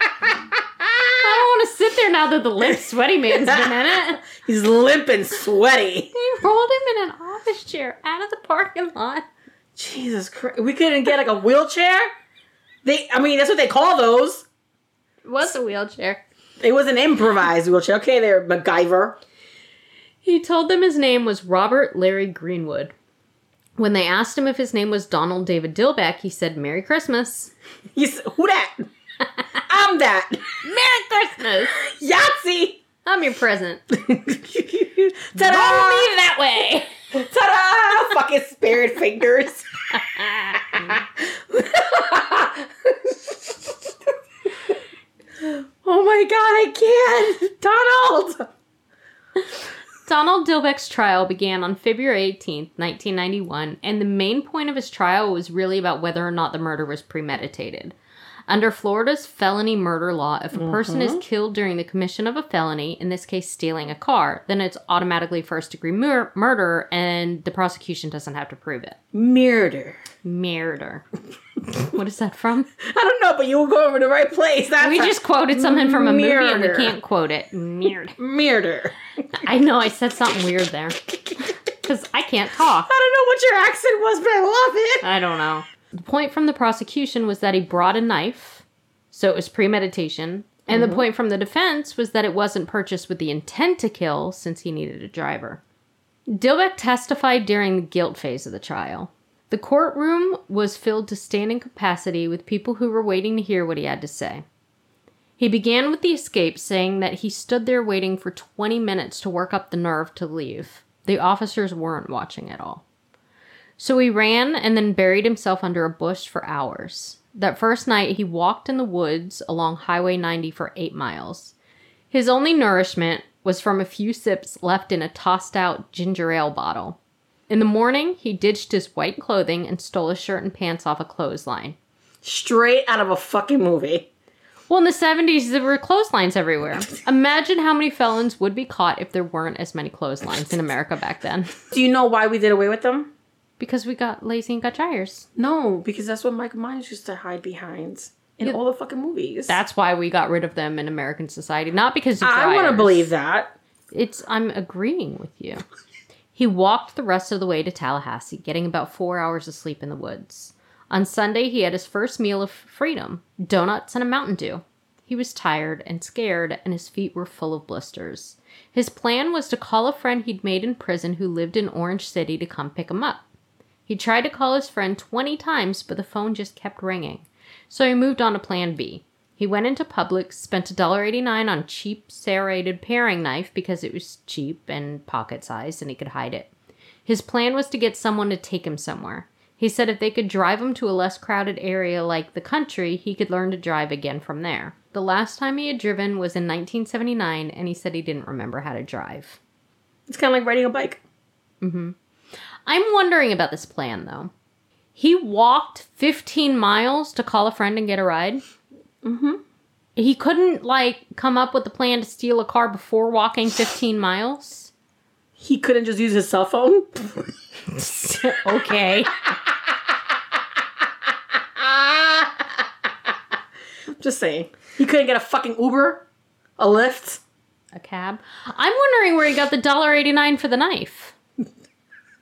I don't want to sit there now that the limp, sweaty man's been in it. He's limp and sweaty. They rolled him in an office chair out of the parking lot. Jesus Christ. We couldn't get like a wheelchair? They, I mean, that's what they call those. What's a wheelchair? It was an improvised wheelchair. Okay, there, MacGyver. He told them his name was Robert Larry Greenwood. When they asked him if his name was Donald David Dillbeck, he said, Merry Christmas. He's who that? I'm that. Merry Christmas! Yahtzee. I'm your present. Roll me Ta-da! that way! Ta-da! Fucking spirit fingers. oh my god, I can't. Donald. Donald Dillbeck's trial began on February 18th, 1991, and the main point of his trial was really about whether or not the murder was premeditated. Under Florida's felony murder law, if a person is mm-hmm. killed during the commission of a felony, in this case stealing a car, then it's automatically first degree mur- murder and the prosecution doesn't have to prove it. Murder. Murder. what is that from? I don't know, but you will go over the right place. That's We just quoted something from a movie and we can't quote it. Murder. murder. I know I said something weird there. Because I can't talk. I don't know what your accent was, but I love it. I don't know. The point from the prosecution was that he brought a knife, so it was premeditation. And the mm-hmm. point from the defense was that it wasn't purchased with the intent to kill since he needed a driver. Dillbeck testified during the guilt phase of the trial. The courtroom was filled to standing capacity with people who were waiting to hear what he had to say. He began with the escape, saying that he stood there waiting for 20 minutes to work up the nerve to leave. The officers weren't watching at all. So he ran and then buried himself under a bush for hours. That first night, he walked in the woods along Highway 90 for eight miles. His only nourishment was from a few sips left in a tossed out ginger ale bottle. In the morning, he ditched his white clothing and stole a shirt and pants off a clothesline. Straight out of a fucking movie. Well, in the 70s, there were clotheslines everywhere. Imagine how many felons would be caught if there weren't as many clotheslines in America back then. Do you know why we did away with them? Because we got lazy and got tires. No, because that's what Michael Myers used to hide behind in Yeah. all the fucking movies. That's why we got rid of them in American society, not because I want to believe that. It's I'm agreeing with you. He walked the rest of the way to Tallahassee, getting about four hours of sleep in the woods. On Sunday, he had his first meal of freedom donuts and a Mountain Dew. He was tired and scared, and his feet were full of blisters. His plan was to call a friend he'd made in prison who lived in Orange City to come pick him up. He tried to call his friend 20 times, but the phone just kept ringing. So he moved on to plan B. He went into Publix, spent $1.89 on cheap serrated paring knife because it was cheap and pocket sized and he could hide it. His plan was to get someone to take him somewhere. He said if they could drive him to a less crowded area like the country, he could learn to drive again from there. The last time he had driven was in 1979 and he said he didn't remember how to drive. It's kind of like riding a bike. Mm-hmm. I'm wondering about this plan though. He walked 15 miles to call a friend and get a ride. Mm-hmm. He couldn't like come up with a plan to steal a car before walking 15 miles. He couldn't just use his cell phone. okay. Just saying. He couldn't get a fucking Uber, a Lyft. A cab. I'm wondering where he got the $1.89 for the knife.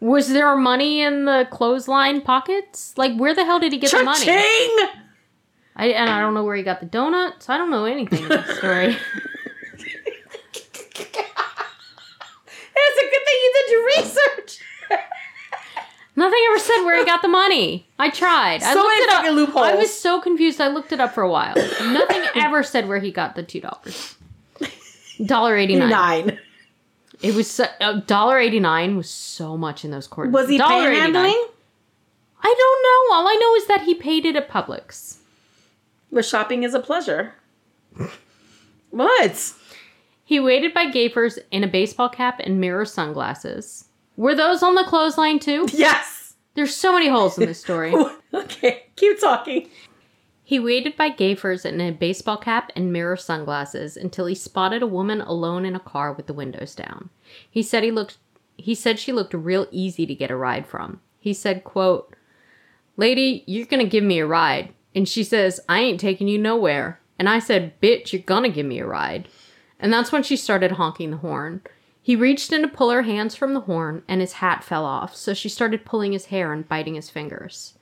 Was there money in the clothesline pockets? Like, where the hell did he get the money? Cha-ching! I, and I don't know where he got the donuts. I don't know anything in this story. It's a good thing you did your research. Nothing ever said where he got the money. I tried. I looked it up. loopholes. I was so confused. I looked it up for a while. Nothing ever said where he got the two dollars. Dollar eighty nine. Nine. It was uh, $1.89 was so much in those quarters. Was he $1.89. panhandling? I don't know. All I know is that he paid it at Publix. But shopping is a pleasure. what? He waited by Gayfers in a baseball cap and mirror sunglasses. Were those on the clothesline too? Yes. There's so many holes in this story. okay, keep talking. He waited by Gayfers in a baseball cap and mirror sunglasses until he spotted a woman alone in a car with the windows down. He said he looked he said she looked real easy to get a ride from. He said, quote, Lady, you're gonna give me a ride. And she says, I ain't taking you nowhere. And I said, Bitch, you're gonna give me a ride. And that's when she started honking the horn. He reached in to pull her hands from the horn, and his hat fell off, so she started pulling his hair and biting his fingers.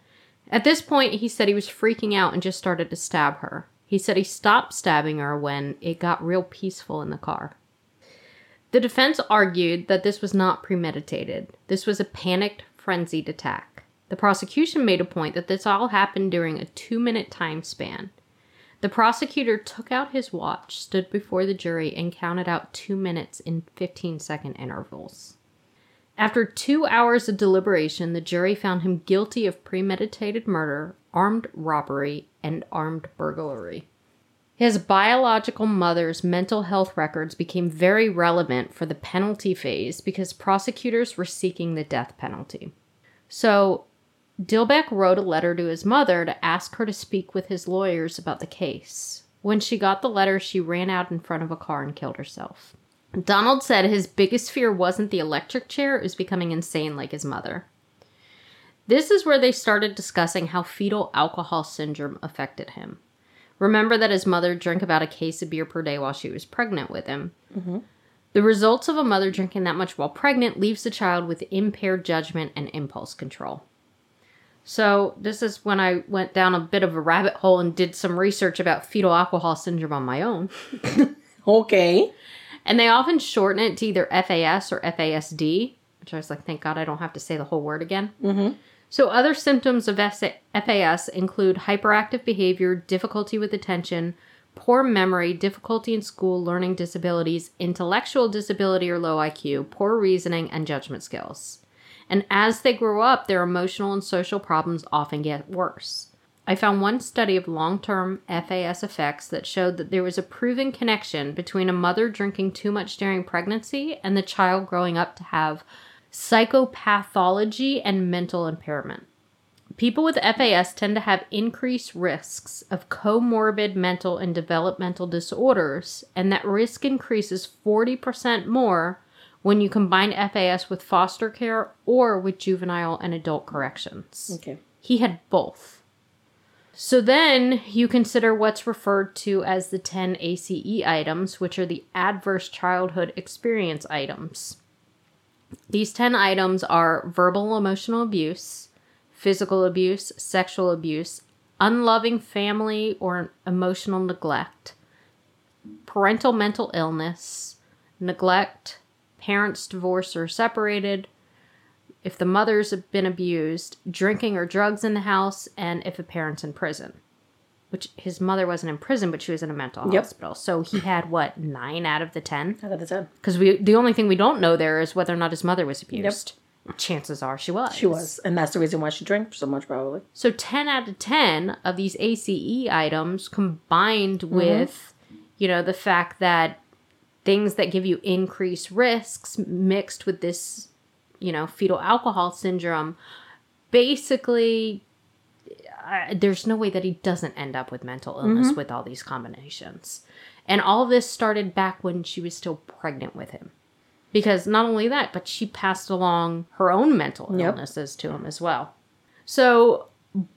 At this point, he said he was freaking out and just started to stab her. He said he stopped stabbing her when it got real peaceful in the car. The defense argued that this was not premeditated. This was a panicked, frenzied attack. The prosecution made a point that this all happened during a two minute time span. The prosecutor took out his watch, stood before the jury, and counted out two minutes in 15 second intervals. After two hours of deliberation, the jury found him guilty of premeditated murder, armed robbery, and armed burglary. His biological mother's mental health records became very relevant for the penalty phase because prosecutors were seeking the death penalty. So, Dillbeck wrote a letter to his mother to ask her to speak with his lawyers about the case. When she got the letter, she ran out in front of a car and killed herself. Donald said his biggest fear wasn't the electric chair, it was becoming insane like his mother. This is where they started discussing how fetal alcohol syndrome affected him. Remember that his mother drank about a case of beer per day while she was pregnant with him. Mm-hmm. The results of a mother drinking that much while pregnant leaves the child with impaired judgment and impulse control. So, this is when I went down a bit of a rabbit hole and did some research about fetal alcohol syndrome on my own. Okay. And they often shorten it to either FAS or FASD, which I was like, thank God I don't have to say the whole word again. Mm-hmm. So, other symptoms of FAS include hyperactive behavior, difficulty with attention, poor memory, difficulty in school, learning disabilities, intellectual disability or low IQ, poor reasoning, and judgment skills. And as they grow up, their emotional and social problems often get worse. I found one study of long term FAS effects that showed that there was a proven connection between a mother drinking too much during pregnancy and the child growing up to have psychopathology and mental impairment. People with FAS tend to have increased risks of comorbid mental and developmental disorders, and that risk increases 40% more when you combine FAS with foster care or with juvenile and adult corrections. Okay. He had both. So then you consider what's referred to as the 10 ACE items, which are the adverse childhood experience items. These 10 items are verbal emotional abuse, physical abuse, sexual abuse, unloving family or emotional neglect, parental mental illness, neglect, parents divorced or separated, if the mother's have been abused, drinking or drugs in the house, and if a parent's in prison. Which his mother wasn't in prison, but she was in a mental Yep. hospital. So he had what nine out of the ten? I got the ten. Because we the only thing we don't know there is whether or not his mother was abused. Chances are she was. She was, and that's the reason why she drank so much, probably. So 10 out of 10 of these ACE items combined mm-hmm. with, you know, the fact that things that give you increased risks mixed with this, you know, fetal alcohol syndrome, basically, there's no way that he doesn't end up with mental illness mm-hmm. with all these combinations. And all this started back when she was still pregnant with him. Because not only that, but she passed along her own mental Yep. illnesses to him as well. So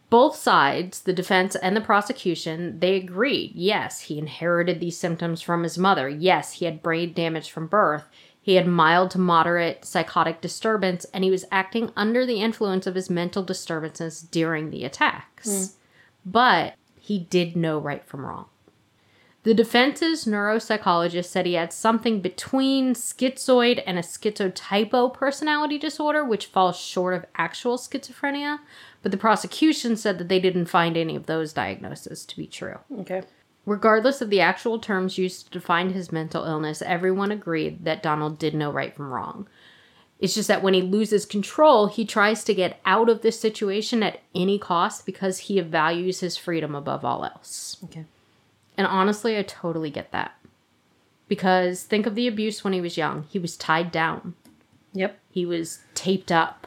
both sides, the defense and the prosecution, they agreed. Yes, he inherited these symptoms from his mother. Yes, he had brain damage from birth. He had mild to moderate psychotic disturbance, and he was acting under the influence of his mental disturbances during the attacks. Hmm. But he did know right from wrong. The defense's neuropsychologist said he had something between schizoid and a schizotypal personality disorder, which falls short of actual schizophrenia. But the prosecution said that they didn't find any of those diagnoses to be true. Okay. Regardless of the actual terms used to define his mental illness, everyone agreed that Donald did know right from wrong. It's just that when he loses control, he tries to get out of this situation at any cost because he values his freedom above all else. Okay. And honestly, I totally get that. Because think of the abuse when he was young. He was tied down. Yep. He was taped up.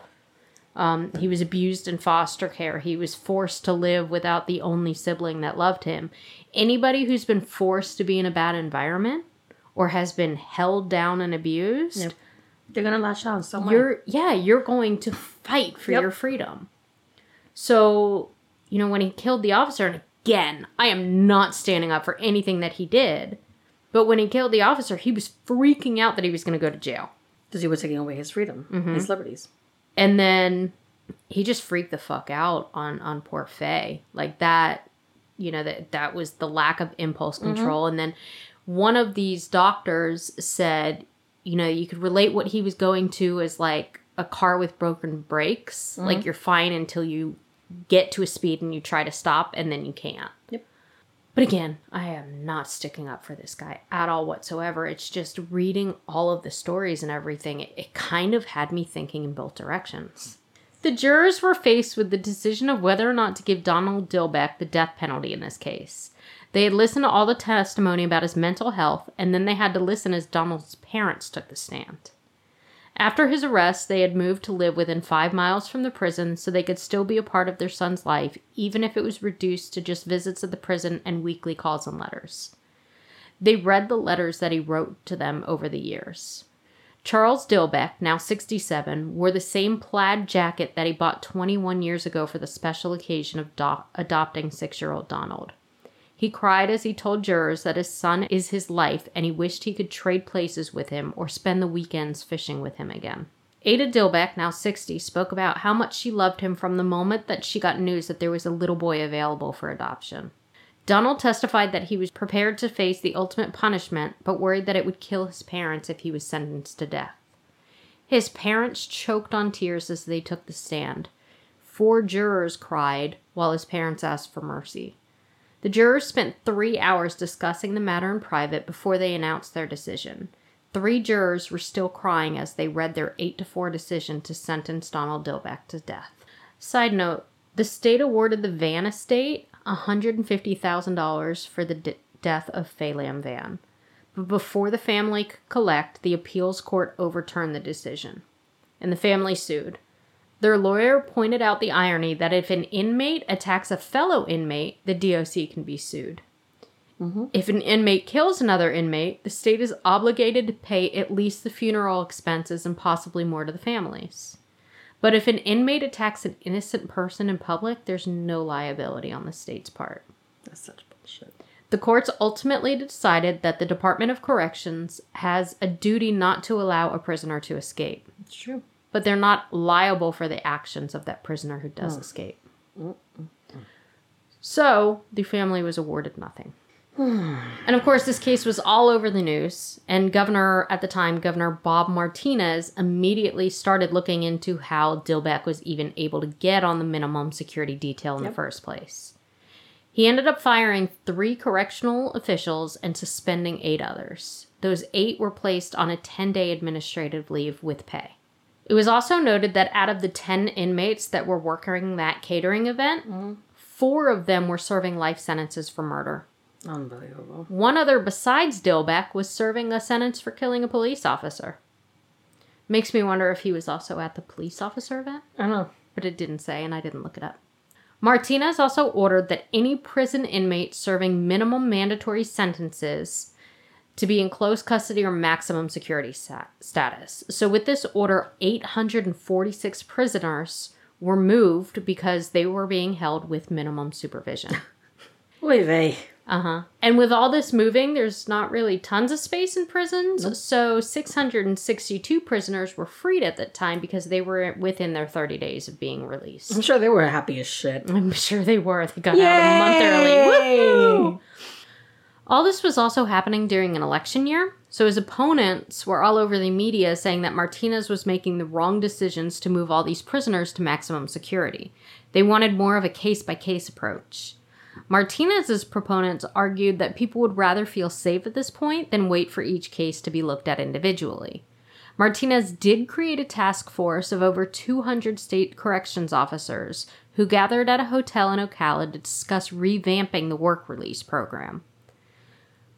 Um, he was abused in foster care. He was forced to live without the only sibling that loved him. Anybody who's been forced to be in a bad environment or has been held down and abused, Yep. They're gonna lash out in you're yeah, you're going to fight for Yep. your freedom. So, you know, when he killed the officer, and again, I am not standing up for anything that he did, but when he killed the officer, he was freaking out that he was going to go to jail. Because he was taking away his freedom, Mm-hmm. his liberties. and then he just freaked the fuck out on on poor Faye. Like that, you know that that was the lack of impulse mm-hmm. control. And then one of these doctors said, you know, you could relate what he was going to as like a car with broken brakes. Mm-hmm. Like you're fine until you get to a speed and you try to stop, and then you can't. Yep. But again, I am not sticking up for this guy at all whatsoever. It's just reading all of the stories and everything, it, it kind of had me thinking in both directions. The jurors were faced with the decision of whether or not to give Donald Dillbeck the death penalty in this case. They had listened to all the testimony about his mental health, and then they had to listen as Donald's parents took the stand. After his arrest, they had moved to live within five miles from the prison so they could still be a part of their son's life, even if it was reduced to just visits at the prison and weekly calls and letters. They read the letters that he wrote to them over the years. Charles Dillbeck, now 67, wore the same plaid jacket that he bought 21 years ago for the special occasion of do- adopting six year old Donald. He cried as he told jurors that his son is his life and he wished he could trade places with him or spend the weekends fishing with him again. Ada Dillbeck, now 60, spoke about how much she loved him from the moment that she got news that there was a little boy available for adoption. Donald testified that he was prepared to face the ultimate punishment, but worried that it would kill his parents if he was sentenced to death. His parents choked on tears as they took the stand. Four jurors cried while his parents asked for mercy. The jurors spent three hours discussing the matter in private before they announced their decision. Three jurors were still crying as they read their 8 to 4 decision to sentence Donald Dillbeck to death. Side note the state awarded the Vann estate $150,000 for the d- death of Faye Lamb Vann. But before the family could collect, the appeals court overturned the decision, and the family sued. Their lawyer pointed out the irony that if an inmate attacks a fellow inmate, the DOC can be sued. Mm-hmm. If an inmate kills another inmate, the state is obligated to pay at least the funeral expenses and possibly more to the families. But if an inmate attacks an innocent person in public, there's no liability on the state's part. That's such bullshit. The courts ultimately decided that the Department of Corrections has a duty not to allow a prisoner to escape, It's true. but they're not liable for the actions of that prisoner who does mm. escape. So the family was awarded nothing. and of course, this case was all over the news, and Governor at the time, Governor Bob Martinez, immediately started looking into how Dillbeck was even able to get on the minimum security detail in the first place. He ended up firing three correctional officials and suspending eight others. Those eight were placed on a 10 day administrative leave with pay. It was also noted that out of the 10 inmates that were working that catering event, mm-hmm. four of them were serving life sentences for murder. Unbelievable. One other besides Dillbeck was serving a sentence for killing a police officer. Makes me wonder if he was also at the police officer event, I know. but it didn't say and I didn't look it up. Martinez also ordered that any prison inmate serving minimum mandatory sentences to be in close custody or maximum security sa- status. So, with this order, 846 prisoners were moved because they were being held with minimum supervision. Oy vey. Uh huh. And with all this moving, there's not really tons of space in prisons. So 662 prisoners were freed at that time because they were within their 30 days of being released. I'm sure they were happy as shit. I'm sure they were. They got out a month early. Yay! Woohoo! All this was also happening during an election year. So his opponents were all over the media saying that Martinez was making the wrong decisions to move all these prisoners to maximum security. They wanted more of a case by case approach. Martinez's proponents argued that people would rather feel safe at this point than wait for each case to be looked at individually. Martinez did create a task force of over 200 state corrections officers who gathered at a hotel in Ocala to discuss revamping the work release program.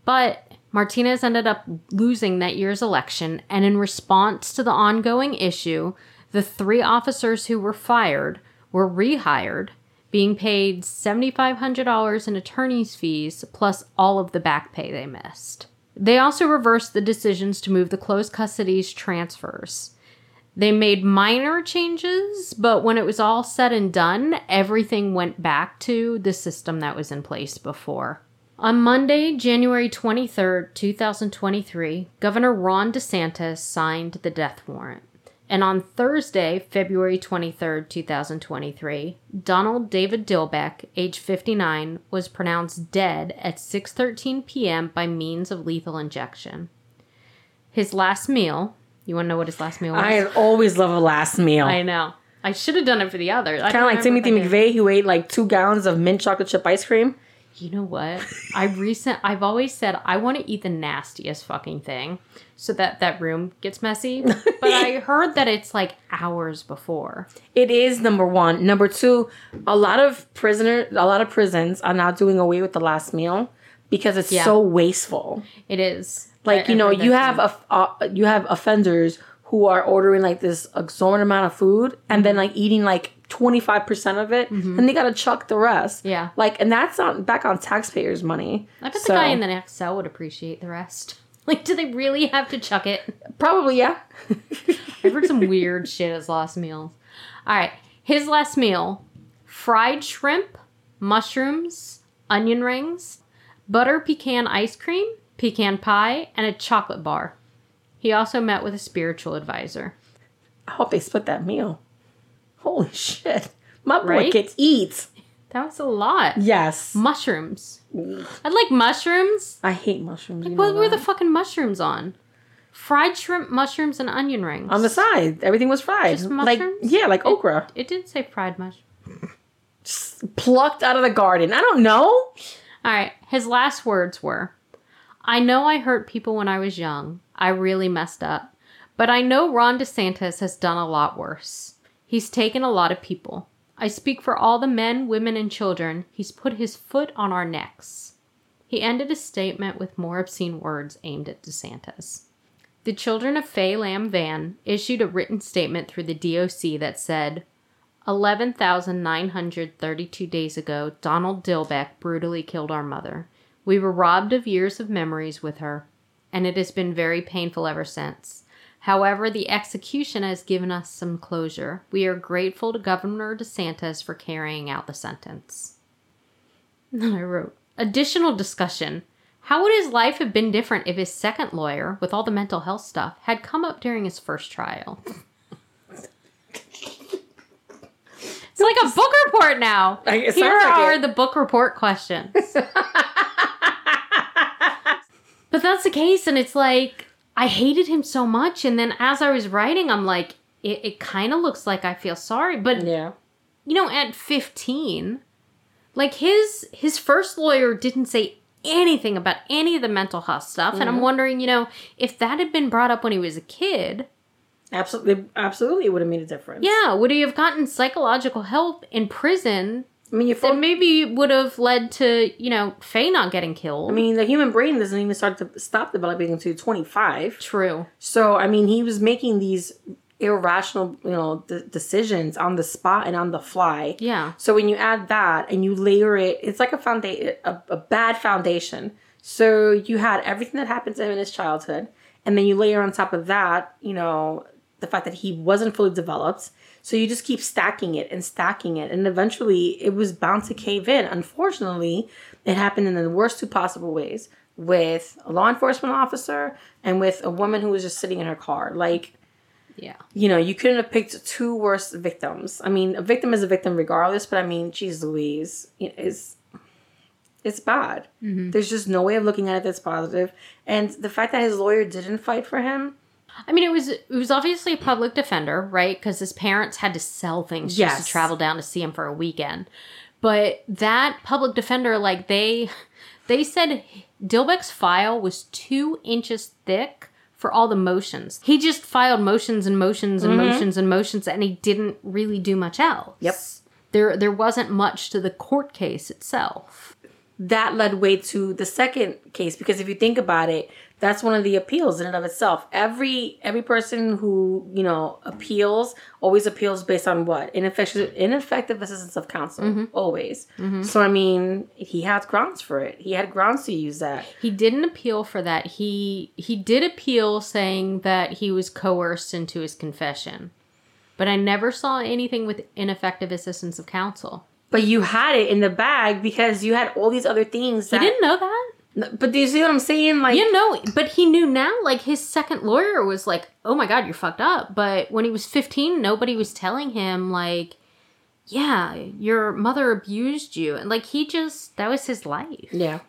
But Martinez ended up losing that year's election, and in response to the ongoing issue, the three officers who were fired were rehired, being paid $7,500 in attorney's fees plus all of the back pay they missed. They also reversed the decisions to move the closed custodies transfers. They made minor changes, but when it was all said and done, everything went back to the system that was in place before. On Monday, January 23rd, 2023, Governor Ron DeSantis signed the death warrant. And on Thursday, February 23rd, 2023, Donald David Dillbeck, age 59, was pronounced dead at 6:13 p.m. by means of lethal injection. His last meal, you want to know what his last meal was? I always love a last meal. I know. I should have done it for the other. Kind of like Timothy McVeigh, who ate like two gallons of mint chocolate chip ice cream. You know what? I recent I've always said I want to eat the nastiest fucking thing so that that room gets messy. But I heard that it's like hours before. It is number one. Number two, a lot of prisoner, a lot of prisons are now doing away with the last meal because it's Yeah. so wasteful. It is Like I- you know, you have a uh, you have offenders who are ordering like this exorbitant amount of food and then like eating like twenty five percent of it, and they gotta chuck the rest. Mm-hmm. Yeah. like and that's on back on taxpayers' money. I bet So- the guy in the next cell would appreciate the rest. Like, do they really have to chuck it? Probably yeah. I've heard some weird shit as last meals. All right, his last meal: fried shrimp, mushrooms, onion rings, butter pecan ice cream, pecan pie, and a chocolate bar. He also met with a spiritual advisor. I hope they split that meal. Holy shit, my boy Right? can eat. That was a lot. Yes, Mushrooms. I'd like mushrooms. I hate mushrooms. know What were the fucking mushrooms on? Fried shrimp, mushrooms, and onion rings. on the side? Everything was fried. Just like mushrooms? yeah, like okra, It didn't say fried mushroom. plucked out of the garden. I don't know. All right. His last words were I know I hurt people when I was young. I really messed up. But I know Ron DeSantis has done a lot worse. He's taken a lot of people. I speak for all the men, women, and children. He's put his foot on our necks. He ended his statement with more obscene words aimed at DeSantis. The children of Faye Lamb Vann issued a written statement through the DOC that said, 11,932 days ago, Donald Dillbeck brutally killed our mother. We were robbed of years of memories with her, and it has been very painful ever since. However, the execution has given us some closure. We are grateful to Governor DeSantis for carrying out the sentence. Then I wrote, additional discussion. How would his life have been different if his second lawyer, with all the mental health stuff, had come up during his first trial? It's like a book report now. Here like are it. the book report questions. but that's the case, and it's like I hated him so much, and then as I was writing, I'm like, it, it kind of looks like I feel sorry, but Yeah. you know, at 15, like his his first lawyer didn't say anything about any of the mental health stuff, and I'm mm-hmm. wondering, you know, if that had been brought up when he was a kid, Absolutely, absolutely, it would have made a difference. yeah, would he have gotten psychological help in prison? I mean, you. That Fo- maybe would have led to you know Faye not getting killed. I mean, the human brain doesn't even start to stop developing until twenty five. true. So, I mean, he was making these irrational, you know, d- decisions on the spot and on the fly. Yeah. So when you add that and you layer it, it's like a foundation, a, a bad foundation. So you had everything that happened to him in his childhood, and then you layer on top of that, you know, the fact that he wasn't fully developed. So you just keep stacking it and stacking it, and eventually it was bound to cave in. Unfortunately, it happened in the worst two possible ways with a law enforcement officer and with a woman who was just sitting in her car. Like, Yeah. you know, you couldn't have picked two worse victims. I mean, a victim is a victim regardless, but I mean, geez Louise, it's it's bad. Mm-hmm. There's just no way of looking at it that's positive. And the fact that his lawyer didn't fight for him, I mean, it was it was obviously a public defender, right? Because his parents had to sell things just to travel down to see him for a weekend. But that public defender, like they, they said Dillbeck's file was two inches thick for all the motions. He just filed motions and motions and Mm-hmm. motions and motions, and he didn't really do much else. Yep. There, there wasn't much to the court case itself. That led way to the second case because if you think about it that's one of the appeals in and of itself. Every every person who you know appeals always appeals based on what? Ineffective ineffective assistance of counsel mm-hmm. always. Mm-hmm. So i mean he had grounds for it. He had grounds to use that. He didn't appeal for that. He he did appeal saying that he was coerced into his confession. But I never saw anything with ineffective assistance of counsel. But you had it in the bag because you had all these other things He didn't know that. but do you see what i'm saying like You know, but he knew now. Like his second lawyer was like, "Oh my god, you're fucked up." But when he was 15, nobody was telling him like, "Yeah, your mother abused you," and like he just that was his life. yeah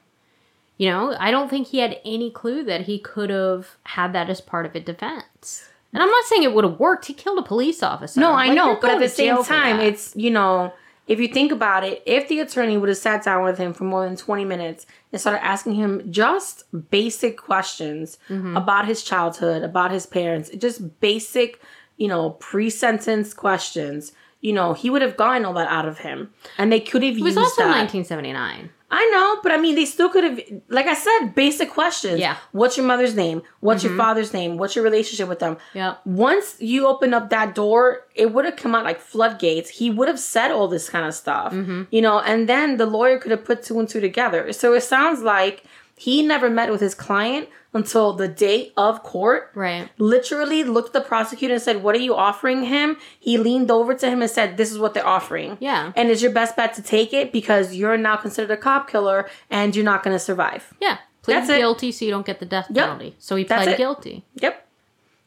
You know, I don't think he had any clue that he could have had that as part of a defense. And I'm not saying it would have worked. He killed a police officer. No, I Like, know, but at the same time, it's you know, if you think about it, if the attorney would have sat down with him for more than twenty minutes and started asking him just basic questions Mm-hmm. about his childhood, about his parents, just basic, you know, pre-sentence questions, you know, he would have gotten all that out of him, and they could have used. it was also that. 1979. I know, but I mean, they still could have, like I said, basic questions. Yeah. Mm-hmm. What's your mother's name? What's your father's name? What's your relationship with them? Yeah. Once you open up that door, it would have come out like floodgates. He would have said all this kind of stuff, Mm-hmm. you know, and then the lawyer could have put two and two together. So it sounds like he never met with his client until the day of court Right. literally looked at the prosecutor and said, What are you offering him? He leaned over to him and said, This is what they're offering. Yeah. And it's your best bet to take it because you're now considered a cop killer and you're not going to survive. Yeah. Plead That's it. guilty so you don't get the death Yep. penalty. So he pled it. guilty. Yep.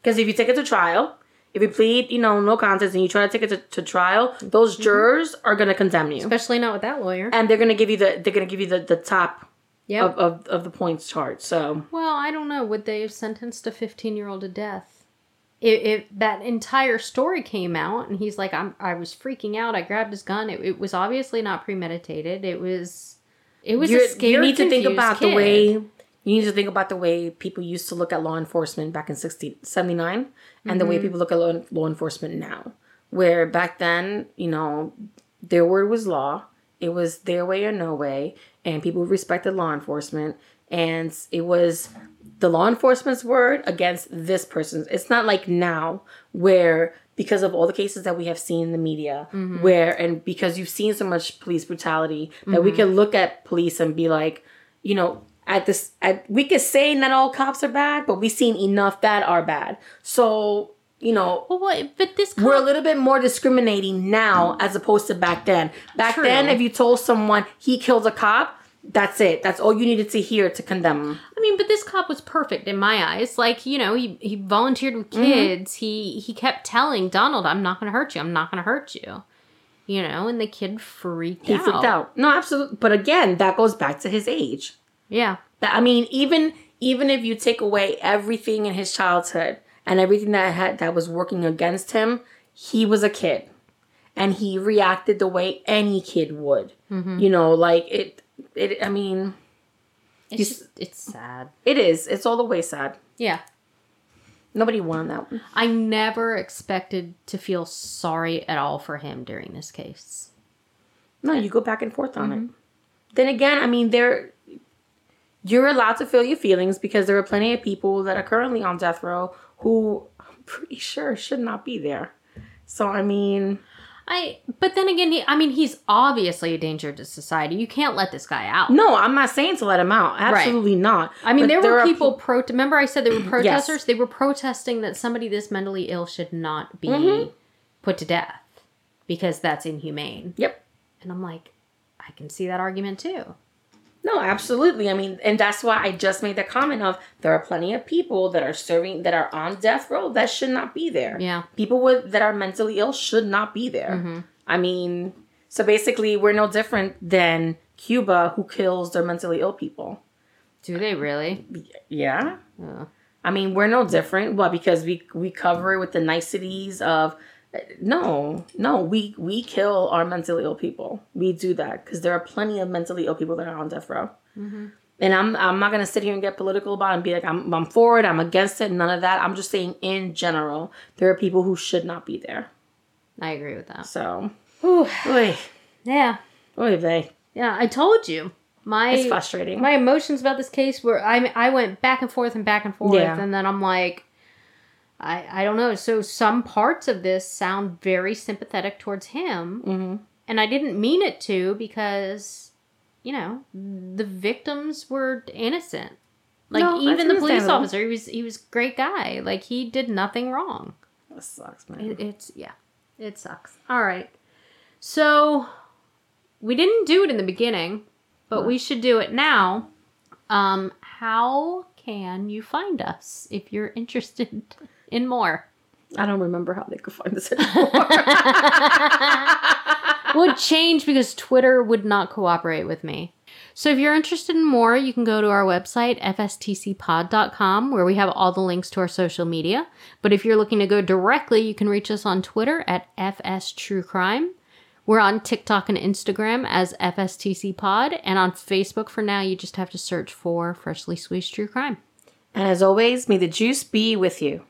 Because if you take it to trial, if you plead, you know, no contest and you try to take it to, to trial, those Mm-hmm. jurors are going to condemn you. Especially not with that lawyer. And they're going to give you the, they're going to give you the, the top Yep. of, of, of the points chart. So, Well, I don't know. Would they have sentenced a 15 year old to death? If, if that entire story came out and he's like, I'm, I was freaking out. I grabbed his gun. It, it was obviously not premeditated. It was, it was a You're- scared, you need to think about the way you need to think about the way people used to look at law enforcement back in 60, 79 and the Mm-hmm. way people look at law, law enforcement now where back then you know their word was law it was their way or no way and people respected law enforcement. And it was the law enforcement's word against this person's it's not like now where because of all the cases that we have seen in the media mm-hmm. where and because you've seen so much police brutality that we mm-hmm. can look at police and be like you know at this at, we could say not all cops are bad but we've seen enough that are bad. So you know Well, what? But this we're a little bit more discriminating now as opposed to back then. Back True. then if you told someone he killed a cop that's it that's all you needed to hear to condemn I mean, but this cop was perfect in my eyes. Like, you know, he, he volunteered with Mm-hmm. kids. He he kept telling Donald, "I'm not going to hurt you. I'm not going to hurt you." You know, and the kid freaked he out. freaked out no absolutely but again that goes back to his age Yeah. That- I mean, even even if you take away everything in his childhood and everything that had that was working against him, he was a kid, and he reacted the way any kid would. You know, like it. It. I mean, It's just, it's sad. it is. It's all the way sad. Yeah. Nobody won that one. I never expected to feel sorry at all for him during this case. No, you go back and forth on it. Mm-hmm. Then again, I mean, there. You're allowed to feel your feelings because there are plenty of people that are currently on death row who I'm pretty sure should not be there. So I mean, I but then again, he, I mean, he's obviously a danger to society. You can't let this guy out. No, I'm not saying to let him out. Absolutely not. I mean, But there, were people pro. Remember, I said there were protesters. They were protesting that somebody this mentally ill should not be Mm-hmm. put to death because that's inhumane. Yep. And I'm like, I can see that argument too. No, absolutely. I mean, and that's why I just made the comment of there are plenty of people that are serving that are on death row that should not be there. Yeah. People with that are mentally ill should not be there. Mm-hmm. I mean, so basically, we're no different than Cuba, who kills their mentally ill people. Do they really? Yeah. Oh. I mean, we're no different. Well, because we we cover it with the niceties of No, no, we we kill our mentally ill people. We do that because there are plenty of mentally ill people that are on death row. Mm-hmm. And I'm I'm not gonna sit here and get political about it and be like I'm I'm for it, I'm against it, none of that. I'm just saying in general, there are people who should not be there. I agree with that. So, oy, Yeah. oy vey. Yeah, I told you. My It's frustrating. my emotions about this case were I I went back and forth and back and forth Yeah. and then I'm like I I don't know. So some parts of this sound very sympathetic towards him hmm and I didn't mean it to because you know, the victims were innocent. Like No, even the police officer, he was he was great guy. Like he did nothing wrong. That sucks, man. It, it's yeah, it sucks. All right, so we didn't do it in the beginning, but we should do it now. Um, how can you find us if you're interested in more? I don't remember how they could find this anymore. would change because Twitter would not cooperate with me. So if you're interested in more, you can go to our website, fstcpod.com, where we have all the links to our social media. But if you're looking to go directly, you can reach us on Twitter at fstruecrime. We're on TikTok and Instagram as FSTCpod, and on Facebook for now, you just have to search for Freshly Squeezed True Crime. and as always, may the juice be with you.